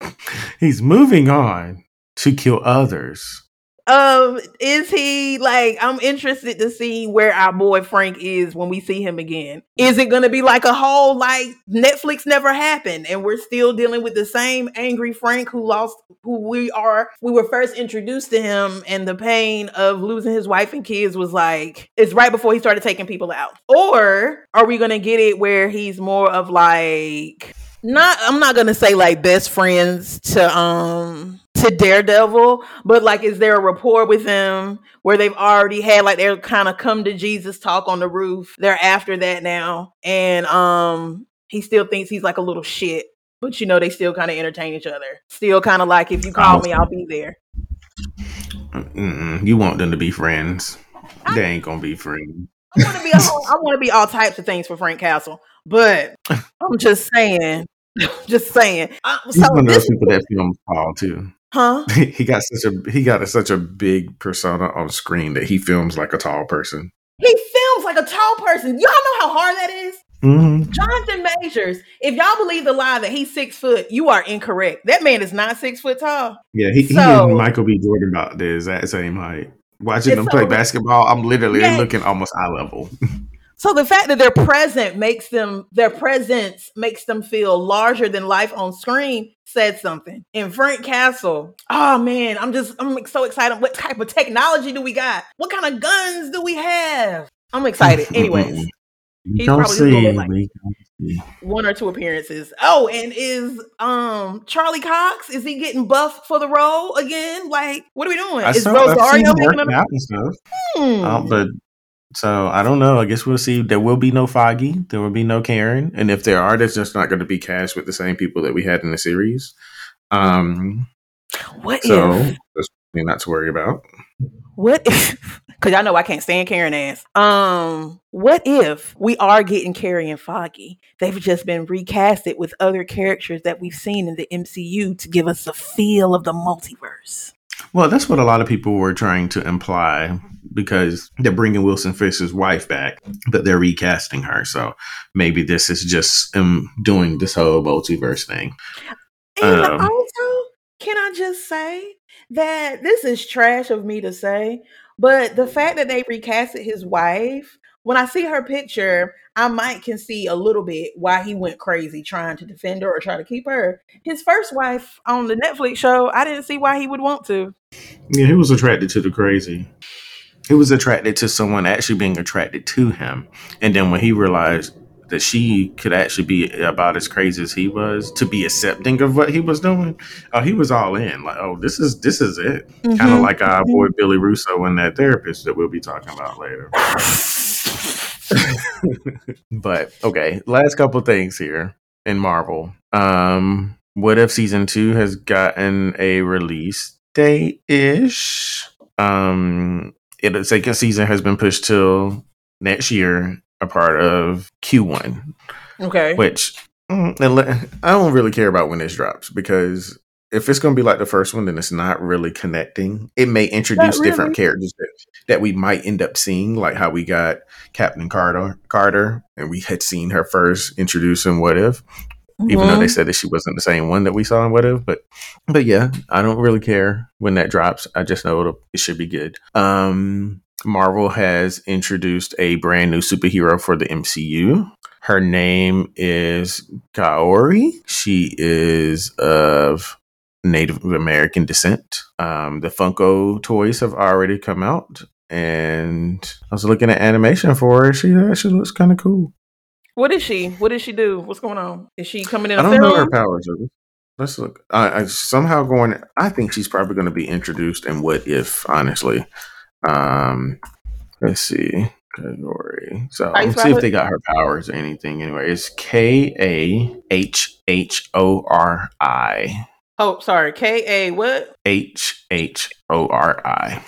[laughs] he's moving on to kill others um is he like i'm interested to see where our boy frank is when we see him again. Is it gonna be like a whole like netflix never happened and we're still dealing with the same angry frank who lost who we are we were first introduced to him and the pain of losing his wife and kids was like it's right before he started taking people out. Or are we gonna get it where he's more of like not I'm not gonna say like best friends to um to Daredevil, but like, is there a rapport with him where they've already had like they're kind of come to Jesus talk on the roof? They're after that now, and um, he still thinks he's like a little shit, but you know they still kind of entertain each other. Still kind of like, if you call me, I'll be there. Mm-mm, you want them to be friends? I, they ain't gonna be friends. I want to be. A whole, I want to be all types of things for Frank Castle, but [laughs] I'm just saying. [laughs] just saying. Uh, so He's one of those people that film call too. Huh? [laughs] he got such a he got a, such a big persona on screen that he films like a tall person. He films like a tall person. Y'all know how hard that is. Mm-hmm. Jonathan Majors, if y'all believe the lie that he's six foot, you are incorrect. That man is not six foot tall. Yeah, he, so, he and Michael B. Jordan about the exact same height. Watching them so, play basketball, I'm literally yes. looking almost eye level. [laughs] So the fact that they're present makes them their presence makes them feel larger than life on screen said something. And Frank Castle, oh man, I'm just I'm so excited. What type of technology do we got? What kind of guns do we have? I'm excited. [laughs] Anyways, he's probably see, like one or two appearances. Oh, and is um Charlie Cox is he getting buffed for the role again? Like, what are we doing? I is saw, Rosario making a- out and stuff? Hmm. Uh, but so I don't know. I guess we'll see. There will be no Foggy. There will be no Karen. And if there are, there's just not going to be cast with the same people that we had in the series. Um, what so, if? That's not to worry about. what if [laughs] because y'all know I can't stand Karen ass. Um, what if we are getting Carrie and Foggy? They've just been recasted with other characters that we've seen in the MCU to give us a feel of the multiverse. Well, that's what a lot of people were trying to imply because they're bringing Wilson Fisk's wife back, but they're recasting her. So maybe this is just him doing this whole multiverse thing. And um, also, can I just say that this is trash of me to say, but the fact that they recasted his wife, when I see her picture, I might can see a little bit why he went crazy trying to defend her or try to keep her. His first wife on the Netflix show, I didn't see why he would want to. Yeah, he was attracted to the crazy. He was attracted to someone actually being attracted to him. And then when he realized that she could actually be about as crazy as he was to be accepting of what he was doing. Oh, he was all in. Like, oh, this is this is it. Mm-hmm. Kind of like our boy Billy Russo and that therapist that we'll be talking about later. [laughs] but okay, last couple things here in Marvel. Um, what if season two has gotten a release date ish? Um, it second season has been pushed till next year a part of Q1. Okay. Which mm, I don't really care about when this drops because if it's going to be like the first one, then it's not really connecting. It may introduce really. different characters that, that we might end up seeing, like how we got Captain Carter, Carter, and we had seen her first introduced in What If, mm-hmm. even though they mm-hmm. said that she wasn't the same one that we saw in What If. But, but yeah, I don't really care when that drops. I just know it should be good. Um, Marvel has introduced a brand new superhero for the MCU. Her name is Kahhori. She is of Native American descent. Um, the Funko toys have already come out, and I was looking at animation for her. She actually looks kind of cool. What is she? What does she do? What's going on? Is she coming in? I don't film? know her powers. Let's look. I, I somehow going. I think she's probably going to be introduced in What If. Honestly, um, let's see category. So let's see if they got her powers or anything. Anyway, it's K A H H O R I. Oh, sorry. K A what? H H O R I.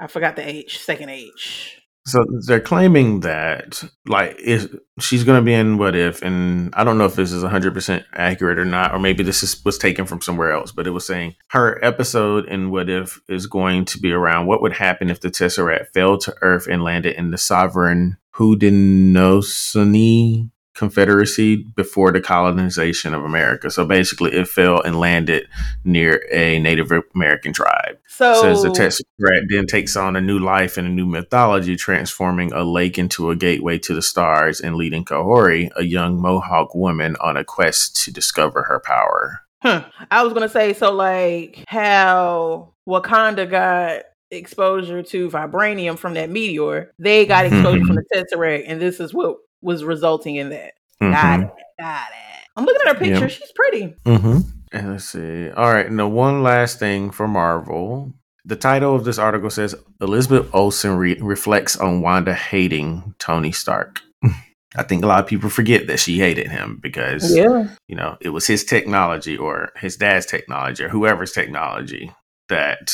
I forgot the H. Second H. So they're claiming that like is she's going to be in What If, and I don't know if this is hundred percent accurate or not, or maybe this is, was taken from somewhere else. But it was saying her episode in What If is going to be around what would happen if the Tesseract fell to Earth and landed in the sovereign Haudenosaunee Confederacy before the colonization of America. So basically, it fell and landed near a Native American tribe. So says the Tesseract then takes on a new life and a new mythology, transforming a lake into a gateway to the stars and leading Kahhori, a young Mohawk woman, on a quest to discover her power. Huh. I was gonna say so, like how Wakanda got exposure to vibranium from that meteor. They got [laughs] exposure from the Tesseract, and this is what was resulting in that. Mm-hmm. Got it. Got it. I'm looking at her picture. Yep. She's pretty. Mm-hmm. And let's see. All right. Now, one last thing for Marvel. The title of this article says Elizabeth Olsen re- reflects on Wanda hating Tony Stark. [laughs] I think a lot of people forget that she hated him because, yeah. you know, it was his technology or his dad's technology or whoever's technology that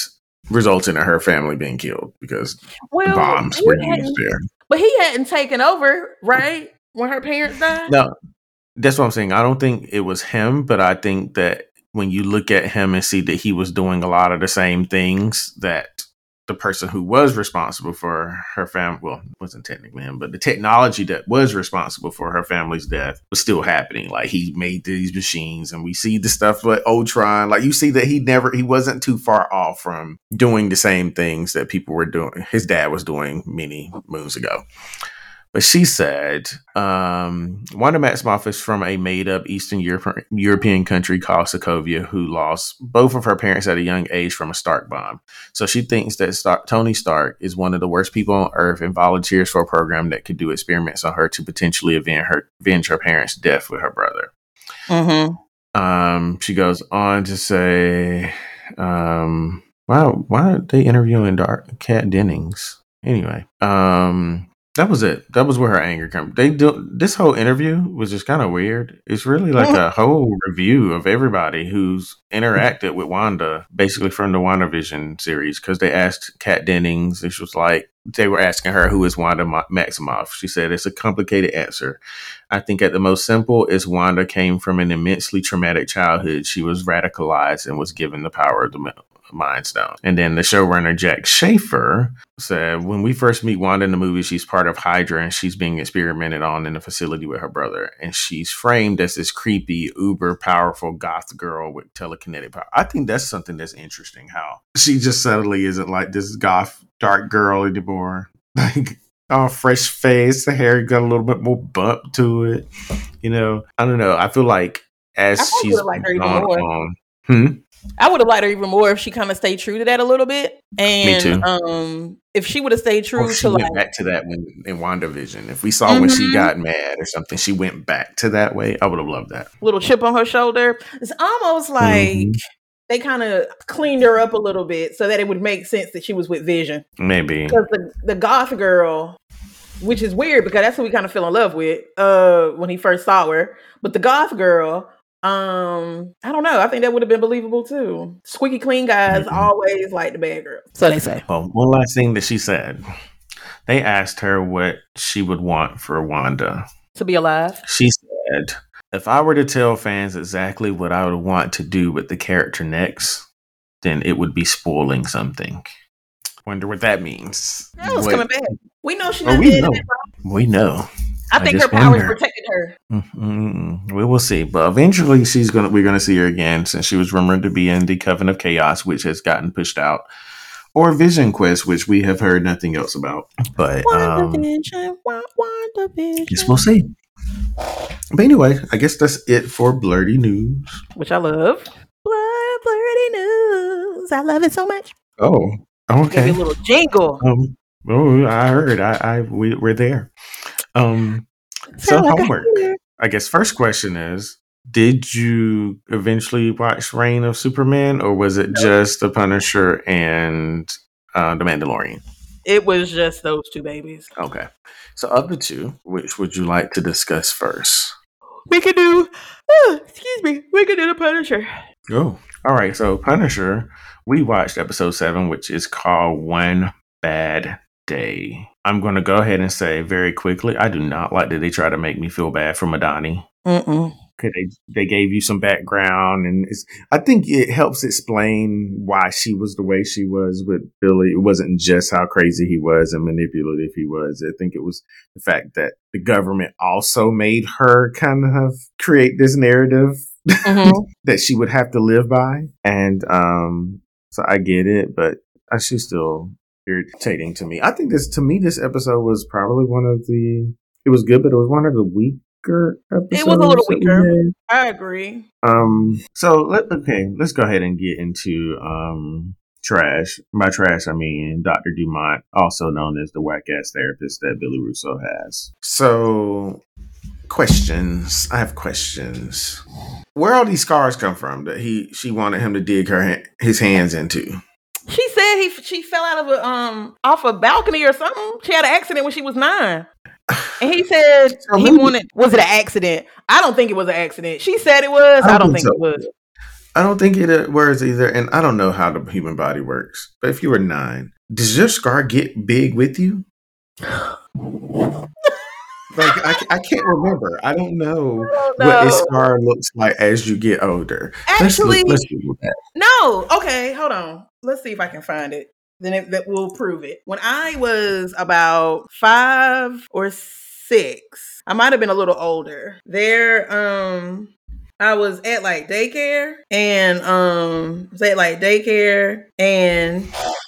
resulted in her family being killed because well, bombs were used there. But he hadn't taken over, right? When her parents died? No. That's what I'm saying. I don't think it was him, but I think that when you look at him and see that he was doing a lot of the same things that the person who was responsible for her family well wasn't technically him but the technology that was responsible for her family's death was still happening. Like he made these machines and we see the stuff like ultron. Like you see that he never he wasn't too far off from doing the same things that people were doing his dad was doing many moons ago but she said, um, Wanda Maximoff is from a made up Eastern Europe- European country called Sokovia, who lost both of her parents at a young age from a Stark bomb. So she thinks that Stark, Tony Stark is one of the worst people on Earth and volunteers for a program that could do experiments on her to potentially avenge her, avenge her parents' death with her brother. Mm-hmm. Um, she goes on to say, um, wow, why are they interviewing Dark Kat Dennings? Anyway, um, That was it. That was where her anger came. They do this whole interview was just kind of weird. It's really like a whole review of everybody who's interacted with Wanda, basically from the WandaVision series, because they asked Kat Dennings. This was like they were asking her who is Wanda Maximoff. She said it's a complicated answer. I think at the most simple is Wanda came from an immensely traumatic childhood. She was radicalized and was given the power of the Mind Stone. And then the showrunner Jac Schaeffer said, when we first meet Wanda in the movie, she's part of Hydra and she's being experimented on in a facility with her brother. And she's framed as this creepy, uber powerful goth girl with telekinetic power. I think that's something that's interesting how she just suddenly isn't like this goth dark girl anymore. [laughs] Like all fresh face, the hair got a little bit more bump to it. You know, I don't know. I feel like as she's like on, hmm? I would have liked her even more if she kind of stayed true to that a little bit. And Me too. Um, if she would have stayed true or she to went like back to that when in WandaVision. If we saw mm-hmm. when she mm-hmm. got mad or something, she went back to that way. I would have loved that. Little chip on her shoulder. It's almost like mm-hmm. they kind of cleaned her up a little bit so that it would make sense that she was with Vision. Maybe because the the goth girl which is weird because that's what we kind of fell in love with uh when he first saw her. But the goth girl um, I don't know. I think that would have been believable too. Squeaky clean guys mm-hmm. always like the bad girl. So they say. Well, one last thing that she said. They asked her what she would want for Wanda to be alive. She said, "If I were to tell fans exactly what I would want to do with the character next, then it would be spoiling something." Wonder what that means. That was what, coming back. We know she oh, we know. We know. I think I her powers protected her. Mm-hmm. We will see, but eventually she's gonna. We're gonna see her again since she was rumored to be in the Coven of Chaos, which has gotten pushed out, or Vision Quest, which we have heard nothing else about. But um, guess we'll see. But anyway, I guess that's it for Blerdy News, which I love. Blood Blerdy News, I love it so much. Oh, okay. a little jingle. Um, oh, I heard. I, I we, we're there. Um, so like homework. I guess first question is: Did you eventually watch Reign of Superman, or was it just The Punisher and uh, The Mandalorian? It was just those two babies. Okay. So of the two, which would you like to discuss first? We could do. Oh, excuse me. We could do The Punisher. Oh, all right. So Punisher, we watched episode seven, which is called One Bad Day. I'm going to go ahead and say very quickly, I do not like that they try to make me feel bad for Madani. Mm-mm. Cause they they gave you some background, and I think it helps explain why she was the way she was with Billy. It wasn't just how crazy he was and manipulative he was. I think it was the fact that the government also made her kind of create this narrative mm-hmm. [laughs] that she would have to live by, and um, so I get it, but I should still irritating to me. I think this to me this episode was probably one of the it was good, but it was one of the weaker episodes. It was a little weaker. I agree. Um so let okay, let's go ahead and get into um trash. By trash I mean Dr. Dumont, also known as the whack ass therapist that Billy Russo has. So questions. I have questions. Where all these scars come from that he she wanted him to dig her his hands into? She said he she fell out of a um off a balcony or something. She had an accident when she was nine. And he [laughs] said he wanted was it an accident? I don't think it was an accident. She said it was. I don't, I don't think, so. it was. I don't think it was either, and I don't know how the human body works. But if you were nine, does your scar get big with you? [sighs] [sighs] [sighs] like I, I can't remember. I don't know, I don't know, what a scar looks like as you get older. Actually, let's, let's no. Okay, hold on. Let's see if I can find it. Then it, that will prove it. When I was about five or six, I might have been a little older. There, um, I was at like daycare and um, was at like daycare and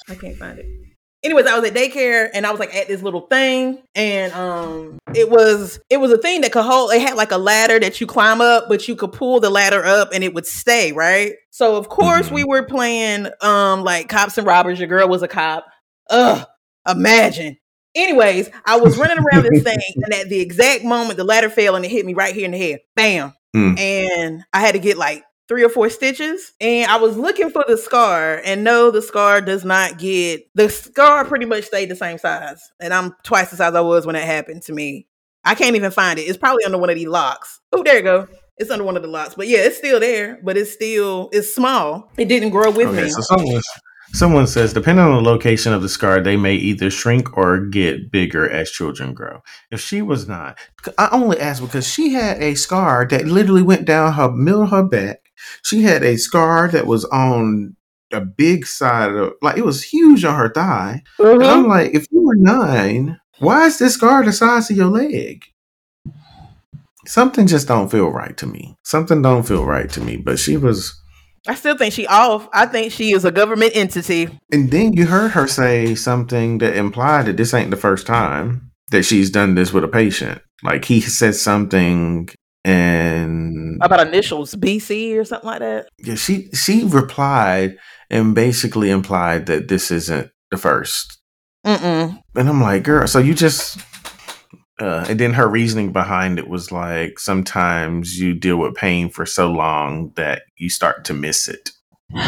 I can't find it anyways, I was at daycare and I was like at this little thing, and um, it was it was a thing that could hold. It had like a ladder that you climb up, but you could pull the ladder up and it would stay right. So of course mm-hmm. we were playing um like cops and robbers. Your girl was a cop. Ugh, imagine. Anyways, I was running around this thing, [laughs] and at the exact moment the ladder fell and it hit me right here in the head. Bam. Mm. And I had to get like three or four stitches and I was looking for the scar and no the scar does not get the scar pretty much stayed the same size and I'm twice the size I was when it happened to me. I can't even find it. It's probably under one of these locks. Oh, there you go. It's under one of the locks. But yeah, it's still there, but it's still it's small. It didn't grow with okay, me. So someone someone says depending on the location of the scar, they may either shrink or get bigger as children grow. If she was not, I only asked because she had a scar that literally went down her middle of her back. She had a scar that was on a big side of like it was huge on her thigh. Mm-hmm. And I'm like, if you were nine, why is this scar the size of your leg? something just don't feel right to me. Something don't feel right to me. But she was. I still think she off. I think she is a government entity. And then you heard her say something that implied that this ain't the first time that she's done this with a patient. Like he said something and about initials BC or something like that. Yeah, she she replied and basically implied that this isn't the 1st And I'm like, girl, so you just uh, and then her reasoning behind it was like sometimes you deal with pain for so long that you start to miss it. [sighs]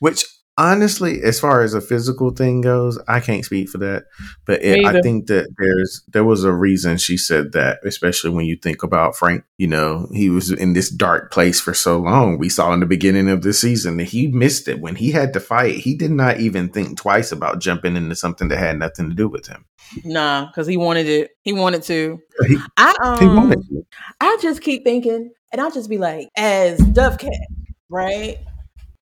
Which honestly, as far as a physical thing goes, I can't speak for that. But it, I think that there's there was a reason she said that, especially when you think about Frank. You know, he was in this dark place for so long. We saw in the beginning of the season that he missed it when he had to fight. He did not even think twice about jumping into something that had nothing to do with him. Nah, because he wanted it. He wanted to. He, I um, he wanted to. I just keep thinking, and I'll just be like, as Dovecat, right?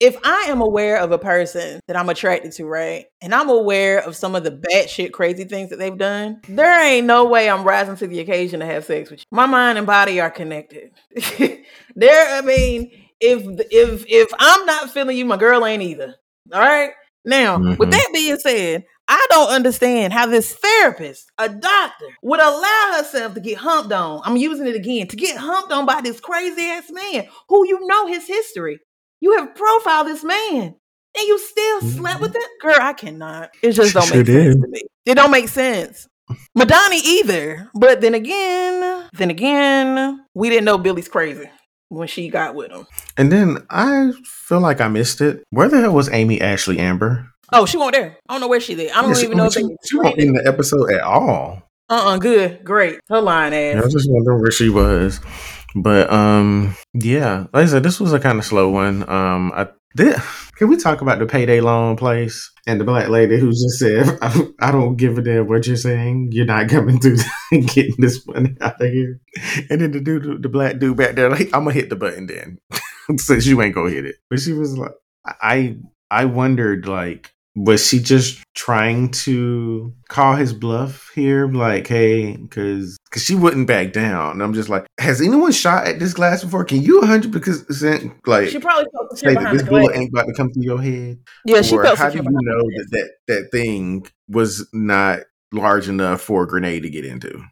If I am aware of a person that I'm attracted to, right, and I'm aware of some of the batshit crazy things that they've done, there ain't no way I'm rising to the occasion to have sex with you. My mind and body are connected. [laughs] there, I mean, if if if I'm not feeling you, my girl ain't either. All right. Now, mm-hmm. with that being said, I don't understand how this therapist, a doctor, would allow herself to get humped on. I'm using it again to get humped on by this crazy ass man who you know his history. You have profiled this man. And you still slept with mm-hmm. it? Girl, I cannot. It just don't sure make did. sense to me. It don't make sense. Madani either. But then again, then again, we didn't know Billy's crazy when she got with him. And then I feel like I missed it. Where the hell was Amy Ashley Amber? Oh, she won't there. I don't know where she did. I don't yeah, even she, know if she, she won't in the episode at all. Uh uh good, great. Her line ass. I was just wondering where she was. But um, yeah, like I said, this was a kind of slow one. Um, I did. Can we talk about the payday loan place and the black lady who just said, [laughs] I, I don't give a damn what you're saying. You're not coming through [laughs] getting this money out of here." And then the dude, the black dude back there, like, "I'm gonna hit the button then, [laughs] since you ain't gonna hit it." But she was like, "I." I wondered like was she just trying to call his bluff here like hey because because she wouldn't back down. And i'm just like has anyone shot at this glass before? Can you 100% like she probably felt say that this bullet ain't about to come through your head? Yeah she felt how do you know that, that that thing was not large enough for a grenade to get into?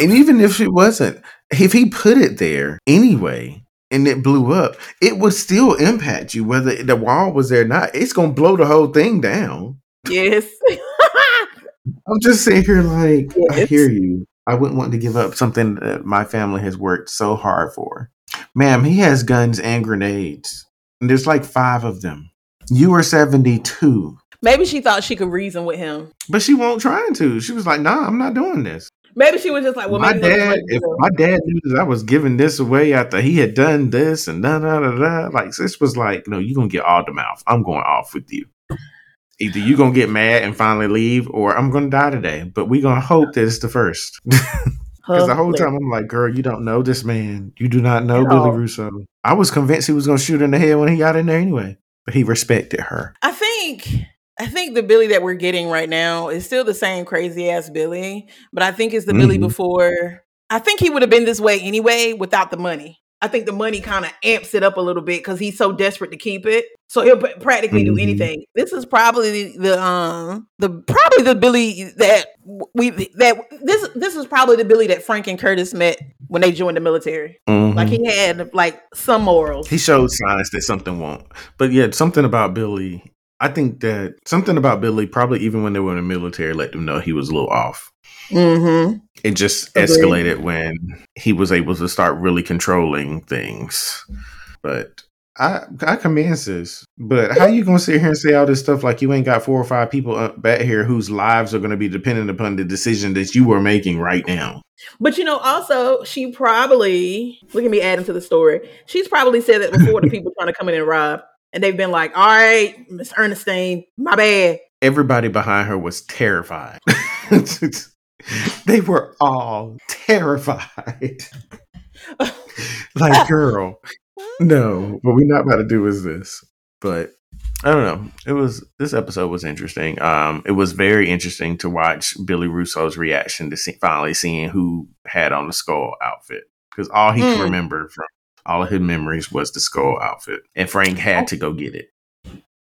And even if it wasn't if he put it there anyway and it blew up, it would still impact you whether the wall was there or not. It's gonna blow the whole thing down. Yes. [laughs] I'm just sitting here like yes. I hear you. I wouldn't want to give up something that my family has worked so hard for. Ma'am, he has guns and grenades. And there's like five of them. You are 72. Maybe she thought she could reason with him. But she won't try to. She was like, nah, I'm not doing this. Maybe she was just like, well, my dad. If my dad knew that I was giving this away after he had done this and da da da da, like this was like, no, you're gonna get all the mouth. I'm going off with you. Either you gonna get mad and finally leave, or I'm gonna die today. But we gonna hope that it's the first. [laughs] Because the whole time I'm like, girl, you don't know this man. You do not know Billy Russo. I was convinced he was gonna shoot in the head when he got in there anyway. But he respected her. I think I think the Billy that we're getting right now is still the same crazy ass Billy, but I think it's the mm-hmm. Billy before. I think he would have been this way anyway without the money. I think the money kind of amps it up a little bit because he's so desperate to keep it. So he'll practically mm-hmm. do anything. This is probably the um the probably the Billy that we that this this is probably the Billy that Frank and Curtis met when they joined the military. Mm-hmm. Like he had like some morals. He showed signs that something won't. But yeah, something about Billy I think that something about Billy, probably even when they were in the military, let them know he was a little off. Mm-hmm. It just Agreed. escalated when he was able to start really controlling things. But I I commend this, But how you gonna sit here and say all this stuff like you ain't got four or five people up back here whose lives are gonna be dependent upon the decision that you are making right now? But you know, also she probably look at me adding to the story. She's probably said that before to [laughs] people trying to come in and rob, and they've been like, "All right, Miss Ernestine, my bad." Everybody behind her was terrified. [laughs] they were all terrified. [laughs] like, [laughs] girl, no, what we're not about to do is this. But I don't know. It was this episode was interesting. Um, it was very interesting to watch Billy Russo's reaction to see, finally seeing who had on the skull outfit because all he Mm. could remember from all of his memories was the skull outfit, and Frank had to go get it.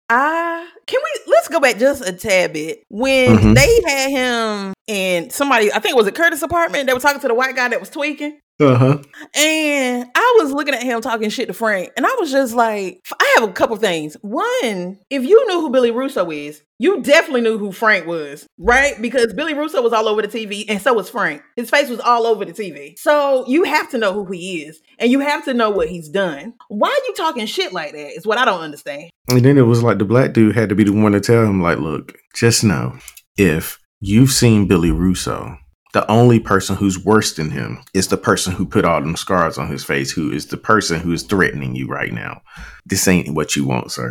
I can we let's go back just a tad bit when Mhm. they had him and somebody I think it was at Curtis' apartment. They were talking to the white guy that was tweaking. Uh huh. And I was looking at him talking shit to Frank, and I was just like, I have a couple things. One, if you knew who Billy Russo is, you definitely knew who Frank was, right? Because Billy Russo was all over the TV, and so was Frank. His face was all over the TV. So you have to know who he is, and you have to know what he's done. Why are you talking shit like that? Is what I don't understand. And then it was like the black dude had to be the one to tell him, like, look, just know if you've seen Billy Russo, the only person who's worse than him is the person who put all them scars on his face, who is the person who is threatening you right now. This ain't what you want, sir.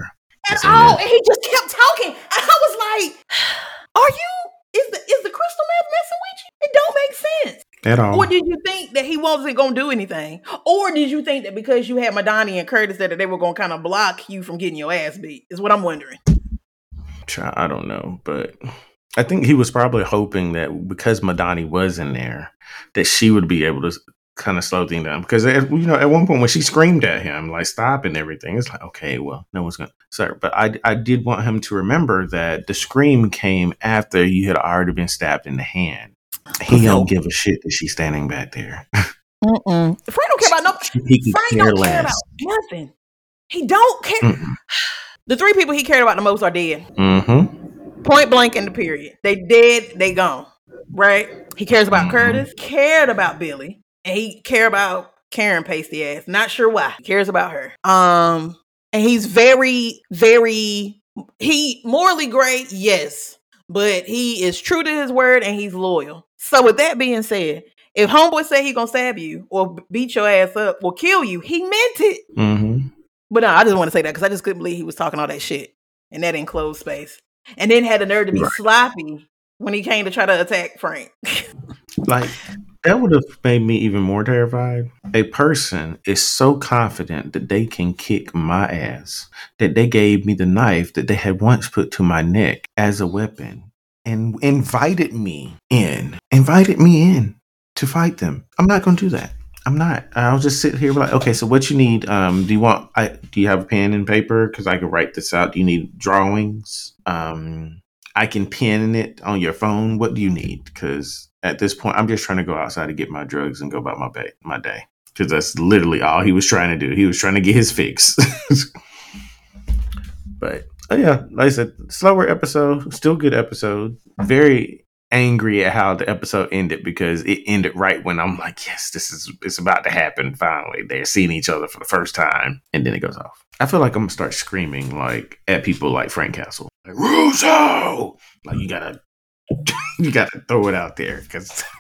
And Yes, I oh, and he just kept talking. And I was like, [sighs] Are you is the is the crystal meth messing with you? It don't make sense. At all. Or did you think that he wasn't gonna do anything? Or did you think that because you had Madani and Curtis that they were gonna kind of block you from getting your ass beat? Is what I'm wondering. Try- I don't know, but I think he was probably hoping that because Madani was in there, that she would be able to kind of slow things down. Because at, you know, at one point when she screamed at him, like stop and everything, it's like okay, well, no one's gonna. Sorry, but I I did want him to remember that the scream came after you had already been stabbed in the hand. He don't give a shit that she's standing back there. Mm-mm. Frank don't care about no. [laughs] he could Frank care don't care about nothing. He don't care. Mm-mm. [sighs] The three people he cared about the most are dead. Mm-hmm. Point blank in the period. They dead, they gone. Right? He cares about Mhm. Curtis, cared about Billy, and he care about Karen pasty ass. Not sure why. He cares about her. Um, and he's very, very he morally great, yes, but he is true to his word and he's loyal. So with that being said, if homeboy say he gonna stab you or beat your ass up or kill you, he meant it. Mm-hmm. But no, I just want to say that because I just couldn't believe he was talking all that shit in that enclosed space, and then had the nerve to be Right. sloppy when he came to try to attack Frank. Like that would have made me even more terrified. A person is so confident that they can kick my ass that they gave me the knife that they had once put to my neck as a weapon and invited me in, invited me in to fight them. I'm not going to do that. I'm not. I'll just sit here like, okay, so what you need? Um, do you want? I do you have a pen and paper? Because I can write this out. Do you need drawings? Um, I can pin it on your phone. What do you need? Because at this point, I'm just trying to go outside to get my drugs and go about my day. My day, because that's literally all he was trying to do. He was trying to get his fix. [laughs] but oh yeah, like I said, slower episode, still good episode. Very angry at how the episode ended because it ended right when I'm like, yes, this is it's about to happen. Finally, they're seeing each other for the first time, and then it goes off. I feel like I'm gonna start screaming like at people like Frank Castle, like Russo, like you gotta, [laughs] you gotta throw it out there because. [laughs]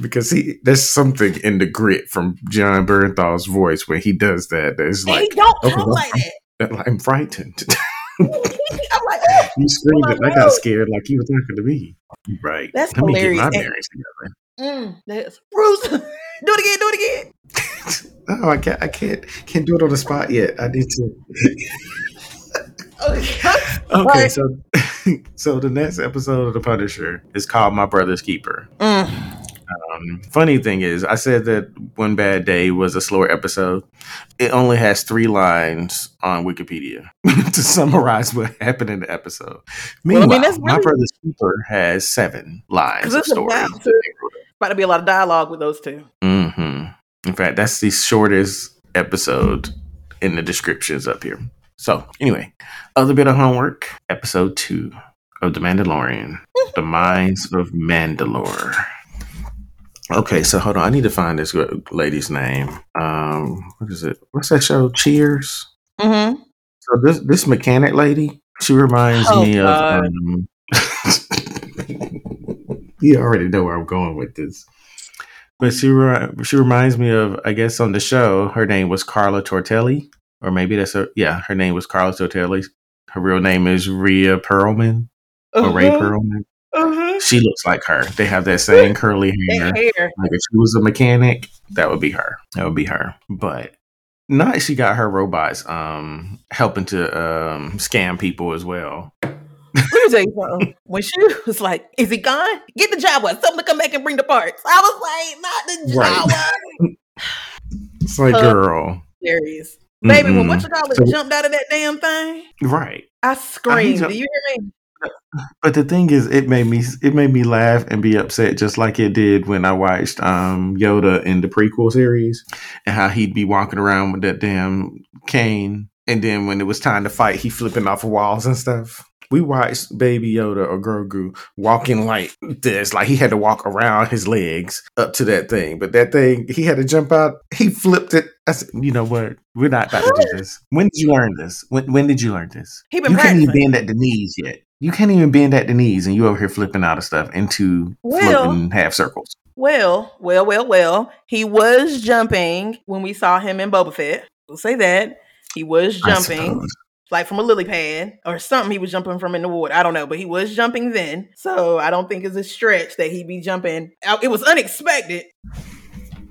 because he there's something in the grit from Jon Bernthal's voice when he does that. That's And he like don't oh, like that. I'm frightened. [laughs] I'm like, you screamed it. I got scared like you were talking to me. Right. That's Let me get my hilarious. bearings together. mm, that's Bruce. [laughs] do it again. Do it again. [laughs] Oh, I can't. I can't. Can't do it on the spot yet. I need to. Okay. [laughs] Okay, Right. so so the next episode of The Punisher is called My Brother's Keeper. Mm. Um, funny thing is, I said that One Bad Day was a slower episode. It only has three lines on Wikipedia [laughs] to summarize what happened in the episode. Well, I Meanwhile, mean, that's My really- Brother's Keeper has seven lines of story. about to, about to be a lot of dialogue with those two. hmm In fact, that's the shortest episode in the descriptions up here. So, anyway, other bit of homework. Episode two of the Mandalorian, the Mines of Mandalore. Okay, so hold on. I need to find this lady's name. Um, what is it? What's that show? Cheers. Mm-hmm. So this this mechanic lady, she reminds oh, me God. of. Um, [laughs] you already know where I'm going with this, but she she reminds me of. I guess on the show, her name was Carla Tortelli, or maybe that's her. Yeah, her name was Carla Tortelli. Her real name is Rhea Perlman uh-huh. or Ray uh-huh. Perlman. Uh-huh. She looks like her. They have that same curly [laughs] hair. hair. Like if she was a mechanic, that would be her. That would be her. But not she got her robots um helping to um scam people as well. Let me tell you something. When she [laughs] was like, "Is he gone? Get the job one. Tell to come back and bring the parts." I was like, "Not the right. [laughs] it's like, girl, serious, baby. When what you call it so, jumped out of that damn thing, right? I screamed. I Do you hear me? But the thing is, it made me it made me laugh and be upset, just like it did when I watched um, Yoda in the prequel series, and how he'd be walking around with that damn cane, and then when it was time to fight, he flipping off of walls and stuff. We watched Baby Yoda or Grogu walking like this, like he had to walk around his legs up to that thing. But that thing, he had to jump out. He flipped it. I said, "You know what? We're not about to do [gasps] this. When did you learn this? When when did you learn this? He been you practicing. can't even bend at the knees yet. You can't even bend at the knees, and you over here flipping out of stuff into well, floating half circles. Well, well, well, well. He was jumping when we saw him in Boba Fett. We'll say that he was jumping, like from a lily pad or something. He was jumping from in the water. I don't know, but he was jumping then. So I don't think it's a stretch that he'd be jumping. It was unexpected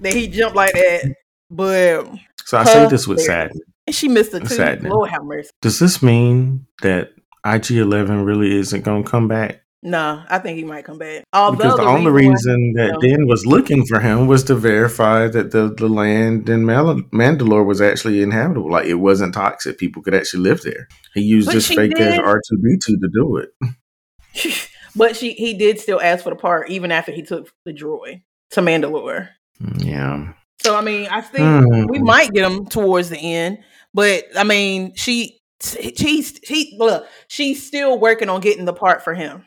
that he jumped like that, but so I say this with sadness. And she missed a tooth. Lord have mercy. Does this mean that IG Eleven really isn't going to come back. No, I think he might come back. Although because the, the only reason, that Din was looking for him was to verify that the, the land in Mal- Mandalore was actually inhabitable. Like it wasn't toxic. People could actually live there. He used this fake as R2D2 to do it. [laughs] but she he did still ask for the part even after he took the droid to Mandalore. Mm, yeah. So I mean, I think mm. we might get him towards the end. But I mean, she she's she look, she's still working on getting the part for him.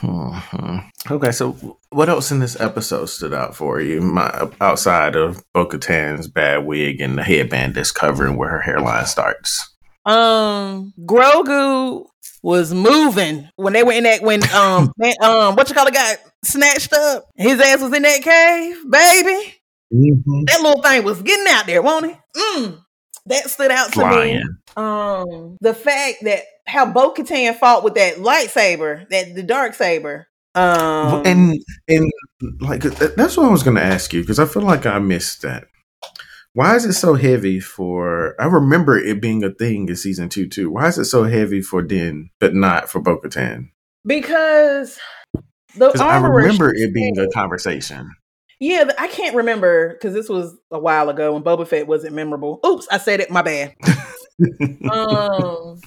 Mm-hmm. Okay, so what else in this episode stood out for you? My, outside of Bo Katan's bad wig and the headband that's covering where her hairline starts. Um, Grogu was moving when they were in that when um [laughs] man, um what you call it got snatched up. His ass was in that cave, baby. Mm-hmm. That little thing was getting out there, won't it? Mm that stood out to Flying. me. Um, the fact that how Bo Katan fought with that lightsaber, that the dark saber. Um, and and like that's what I was going to ask you because I feel like I missed that. Why is it so heavy for? I remember it being a thing in season two too. Why is it so heavy for Din but not for Bo Katan? Because the I remember it being a conversation. Yeah, I can't remember because this was a while ago when Boba Fett wasn't memorable. Oops, I said it. My bad. [laughs] um,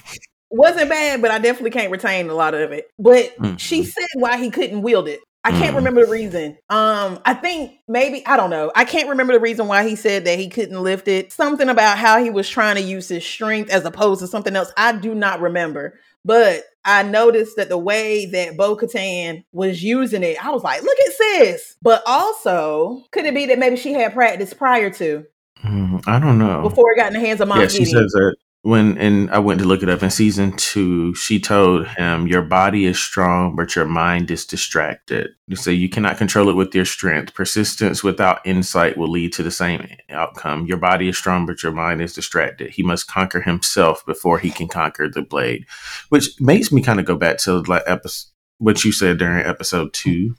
wasn't bad, but I definitely can't retain a lot of it. But mm-hmm. she said why he couldn't wield it. I can't mm-hmm. remember the reason. Um, I think maybe I don't know. I can't remember the reason why he said that he couldn't lift it. Something about how he was trying to use his strength as opposed to something else. I do not remember. But I noticed that the way that Bo Katan was using it, I was like, look at sis. But also, could it be that maybe she had practice prior to? Mm, I don't know. Before it got in the hands of Mom. Yeah, she says that when and I went to look it up in season two, she told him, Your body is strong, but your mind is distracted. So you cannot control it with your strength. Persistence without insight will lead to the same outcome. Your body is strong, but your mind is distracted. He must conquer himself before he can conquer the blade. Which makes me kind of go back to like episode what you said during episode two.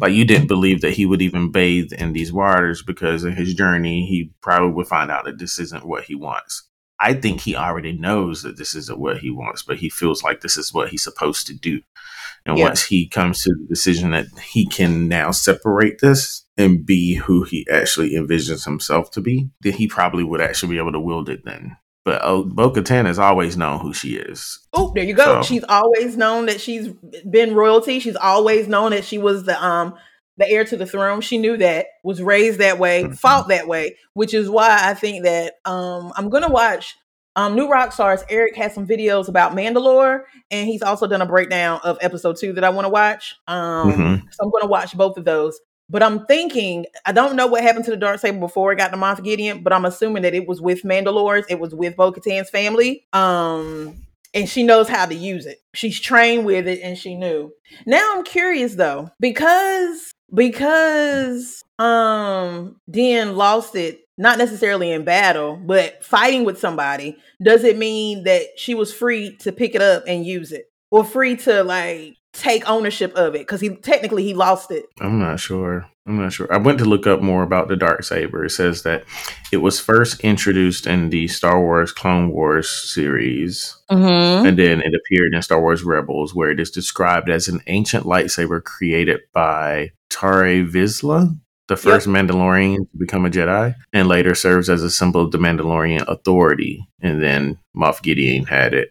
Like you didn't believe that he would even bathe in these waters because in his journey he probably would find out that this isn't what he wants I think he already knows that this isn't what he wants, but he feels like this is what he's supposed to do. And yeah. once he comes to the decision that he can now separate this and be who he actually envisions himself to be, then he probably would actually be able to wield it then. But oh, Bo Katan has always known who she is. Oh, there you go. So. She's always known that she's been royalty. She's always known that she was the um the heir to the throne. She knew that, was raised that way, mm-hmm. fought that way, which is why I think that um, I'm going to watch um, New Rockstars, Eric has some videos about Mandalore, and he's also done a breakdown of episode two that I want to watch. Um, Mhm. So I'm going to watch both of those. But I'm thinking, I don't know what happened to the dark saber before it got to Moff Gideon, but I'm assuming that it was with Mandalores, it was with Bo-Katan's family, um, and she knows how to use it. She's trained with it, and she knew. Now I'm curious though, because because um Din lost it not necessarily in battle, but fighting with somebody, does it mean that she was free to pick it up and use it? Or free to like take ownership of it? Because he technically he lost it. I'm not sure. I'm not sure. I went to look up more about the dark saber. It says that it was first introduced in the Star Wars Clone Wars series, Mm-hmm. and then it appeared in Star Wars Rebels, where it is described as an ancient lightsaber created by Tarre Vizsla, the first Mandalorian to become a Jedi, and later serves as a symbol of the Mandalorian authority. And then Moff Gideon had it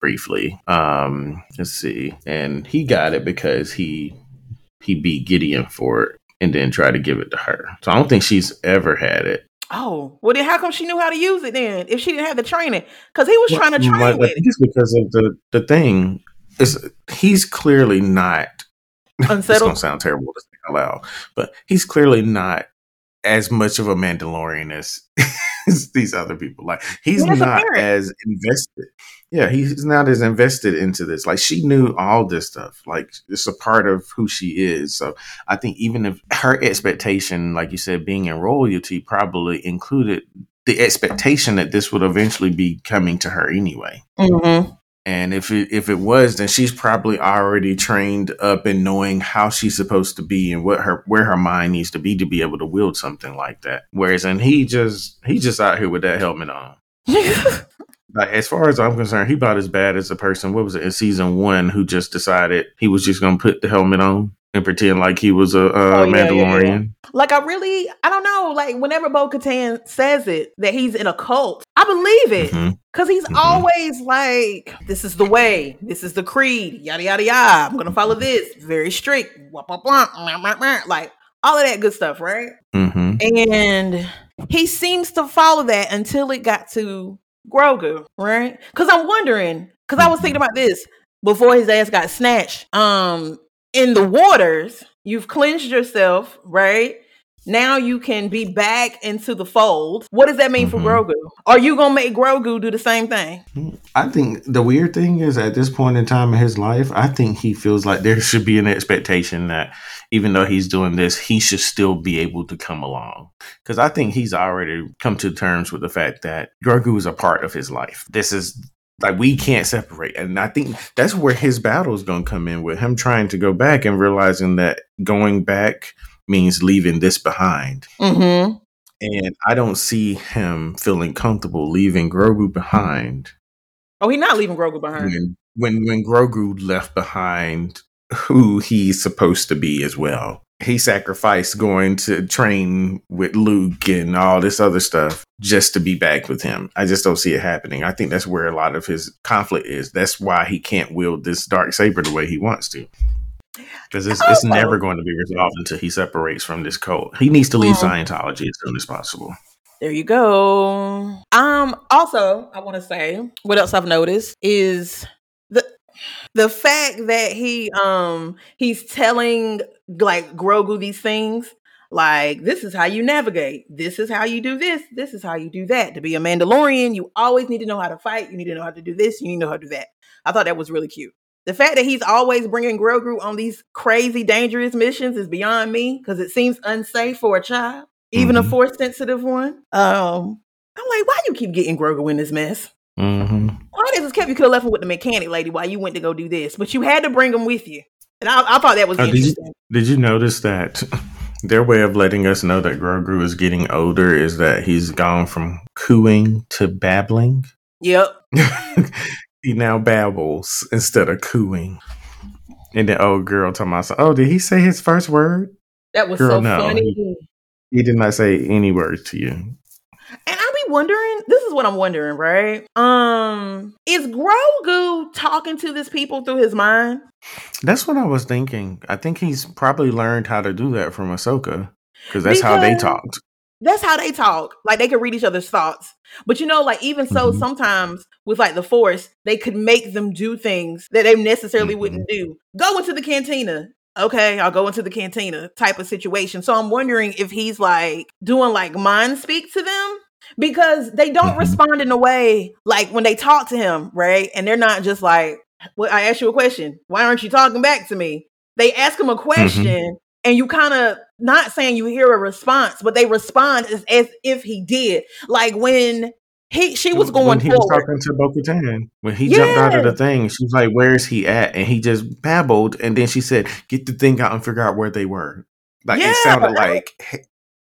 briefly. Um, let's see, and he got it because he he beat Gideon for it, and then tried to give it to her. So I don't think she's ever had it. Oh, well then how come she knew how to use it then? If she didn't have the training, because he was trying to train My- I with think it's because of the the thing is he's clearly not. [laughs] it. It's gonna sound terrible to say out loud, but he's clearly not as much of a Mandalorian as, [laughs] these other people. Like he's Well, not as invested. Yeah, he's not as invested into this. Like she knew all this stuff. Like it's a part of who she is. So I think even if her expectation, like you said, being in royalty, probably included the expectation that this would eventually be coming to her anyway. Mm-hmm. And if it if it was, then she's probably already trained up in knowing how she's supposed to be and what her where her mind needs to be to be able to wield something like that. Whereas, and he just he just out here with that helmet on. [laughs] Like as far as I'm concerned, he about as bad as the person. What was it in season one who just decided he was just gonna put the helmet on and pretend like he was a, a Oh, yeah, yeah, yeah. Mandalorian. like I really, I don't know. Like whenever Bo Katan says it that he's in a cult, I believe it. Mhm. Cause he's Mhm. always like, "This is the way. This is the creed. Yada yada yada. I'm gonna follow this. Very strict. Meh, meh, meh," Like all of that good stuff, right? hmm And he seems to follow that until it got to Grogu, right? Because I'm wondering, because I was thinking about this before his ass got snatched. Um, in the waters, you've cleansed yourself, right? Now you can be back into the fold. What does that mean for Mhm. Grogu? Are you gonna make Grogu do the same thing? I think the weird thing is at this point in time in his life, I think he feels like there should be an expectation that even though he's doing this, he should still be able to come along. Because I think he's already come to terms with the fact that Grogu is a part of his life. This is like we can't separate. And I think that's where his battle is going to come in with him trying to go back and realizing that going back means leaving this behind. Mm-hmm. And I don't see him feeling comfortable leaving Grogu behind Oh, he's not leaving Grogu behind. when when when Grogu left behind who he's supposed to be as well. He sacrificed going to train with Luke and all this other stuff just to be back with him. I just don't see it happening. I think that's where a lot of his conflict is. That's why he can't wield this dark saber the way he wants to. Because it's, it's Also- never going to be resolved until he separates from this cult. He needs to leave Mhm. Scientology as soon as possible. There you go. Um. Also, I want to say what else I've noticed is the the fact that he um he's telling like Grogu these things. Like this is how you navigate. This is how you do this. This is how you do that. To be a Mandalorian, you always need to know how to fight. You need to know how to do this. You need to know how to do that. I thought that was really cute. The fact that he's always bringing Grogu on these crazy, dangerous missions is beyond me because it seems unsafe for a child, even a Mhm. force sensitive one. Um, I'm like, why you keep getting Grogu in this mess? hmm Why they just kept you could have left him with the mechanic lady while you went to go do this, but you had to bring him with you. And I, I thought that was Oh, did you- interesting. Did you notice that [laughs] their way of letting us know that Grogu is getting older is that he's gone from cooing to babbling? Yep. [laughs] he now babbles instead of cooing. And the old girl told myself, oh, did he say his first word? That was Girl, so no. funny. He did not say any words to you. And I be wondering, this is what I'm wondering, right? Um, is Grogu talking to these people through his mind? That's what I was thinking. I think he's probably learned how to do that from Ahsoka because that's how they talked. That's how they talk. Like they can read each other's thoughts. But you know, like even so, Mhm. sometimes with like the force, they could make them do things that they necessarily Mhm. wouldn't do. Go into the cantina. Okay, I'll go into the cantina type of situation. So I'm wondering if he's like doing like mind speak to them because they don't Mhm. respond in a way like when they talk to him, right? And they're not just like, well, I asked you a question. Why aren't you talking back to me? They ask him a question and you kind of not saying you hear a response, but they respond as, as if he did. Like when he she was when going he was talking to Bo-Katan. When he jumped out of the thing, she was like, "Where's he at?" And he just babbled, and then she said, "Get the thing out and figure out where they were." Like Yeah, it sounded right? like he-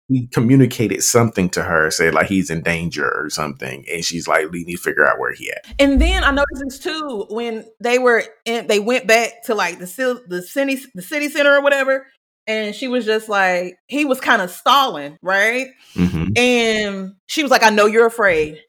he communicated something to her, said like he's in danger or something, and she's like, "We need to figure out where he at." And then I noticed this too when they were in, they went back to like the the city the city center or whatever, and she was just like he was kind of stalling, right? hmm And she was like, "I know you're afraid,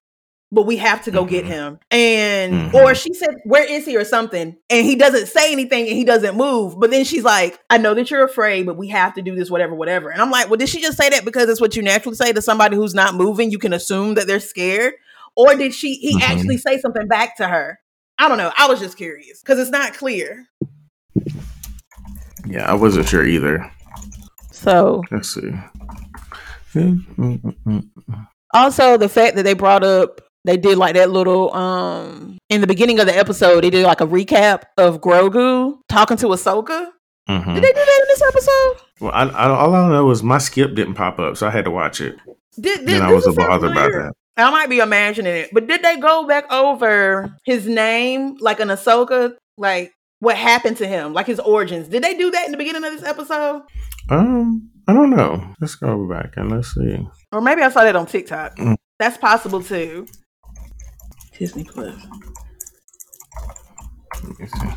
but we have to go get Mhm. him." And Mhm. or she said, "Where is he?" or something, and he doesn't say anything and he doesn't move. But then she's like, "I know that you're afraid, but we have to do this, whatever, whatever." And I'm like, "Well, did she just say that because it's what you naturally say to somebody who's not moving? You can assume that they're scared, or did she he Mhm. actually say something back to her?" I don't know. I was just curious because it's not clear. Yeah, I wasn't sure either. So Let's see. Also the fact that they brought up they did like that little um in the beginning of the episode they did like a recap of Grogu talking to Ahsoka. Mhm. Did they do that in this episode? Well, I, I, all I know is my skip didn't pop up, so I had to watch it. Did, did And I was sound bothered about that. I might be imagining it, but did they go back over his name like an Ahsoka, like what happened to him, like his origins? Did they do that in the beginning of this episode? Um, I don't know. Let's go back and let's see. Or maybe I saw that on TikTok. Mm. That's possible too. Disney Plus. Let me see.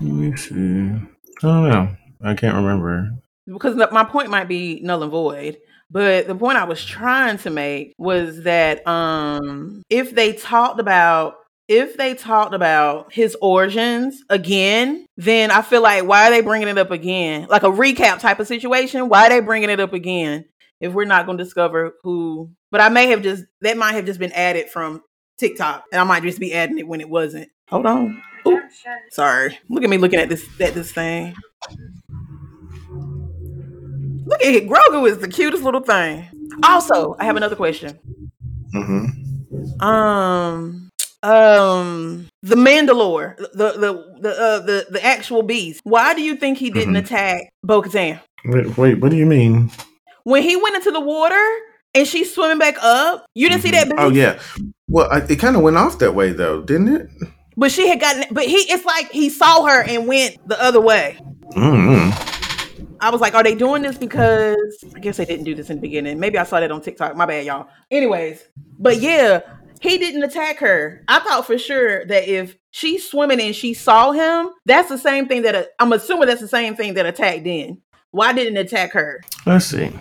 Let me see. I don't know. I can't remember. because the- my point might be null and void but the point i was trying to make was that um if they talked about if they talked about his origins again then i feel like why are they bringing it up again like a recap type of situation why are they bringing it up again if we're not going to discover who but i may have just that might have just been added from tiktok and i might just be adding it when it wasn't hold on Oop. sorry look at me looking at this at this thing Look at it. Grogu is the cutest little thing. Also, I have another question. Mm-hmm. Um, um, the Mandalore, the the the uh, the the actual beast. Why do you think he didn't Mhm. attack Bo-Katan Wait, wait, what do you mean? when he went into the water and she's swimming back up? You didn't see that? Mhm. Oh yeah. Well, I, it kind of went off that way though, didn't it? But she had gotten. But he, it's like he saw her and went the other way. Mm-hmm. I was like, are they doing this because I guess they didn't do this in the beginning. Maybe I saw that on TikTok. My bad, y'all. Anyways, but yeah, he didn't attack her. I thought for sure that if she's swimming and she saw him, that's the same thing that I'm assuming that's the same thing that attacked Din. Why didn't it attack her? Let's see.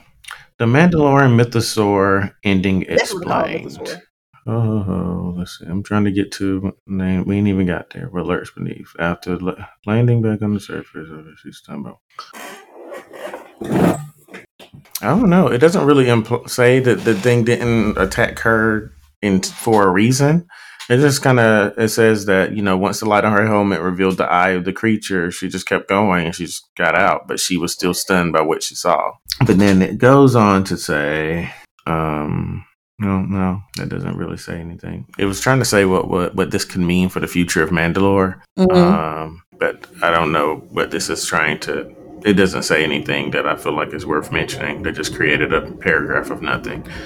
The Mandalorian Mythosaur ending That's what it's called, explained. Oh, let's see. I'm trying to get to name. We ain't even got there. What lurks beneath after la- landing back on the surface. She's talking about. I don't know. It doesn't really impl- say that the thing didn't attack her in for a reason. It just kind of it says that you know once the light on her helmet revealed the eye of the creature, she just kept going and she just got out, but she was still stunned by what she saw. But then it goes on to say, um, no, no, that doesn't really say anything. It was trying to say what what what this could mean for the future of Mandalore, um, but I don't know what this is trying to. It doesn't say anything that I feel like is worth mentioning. They just created a paragraph of nothing. [laughs]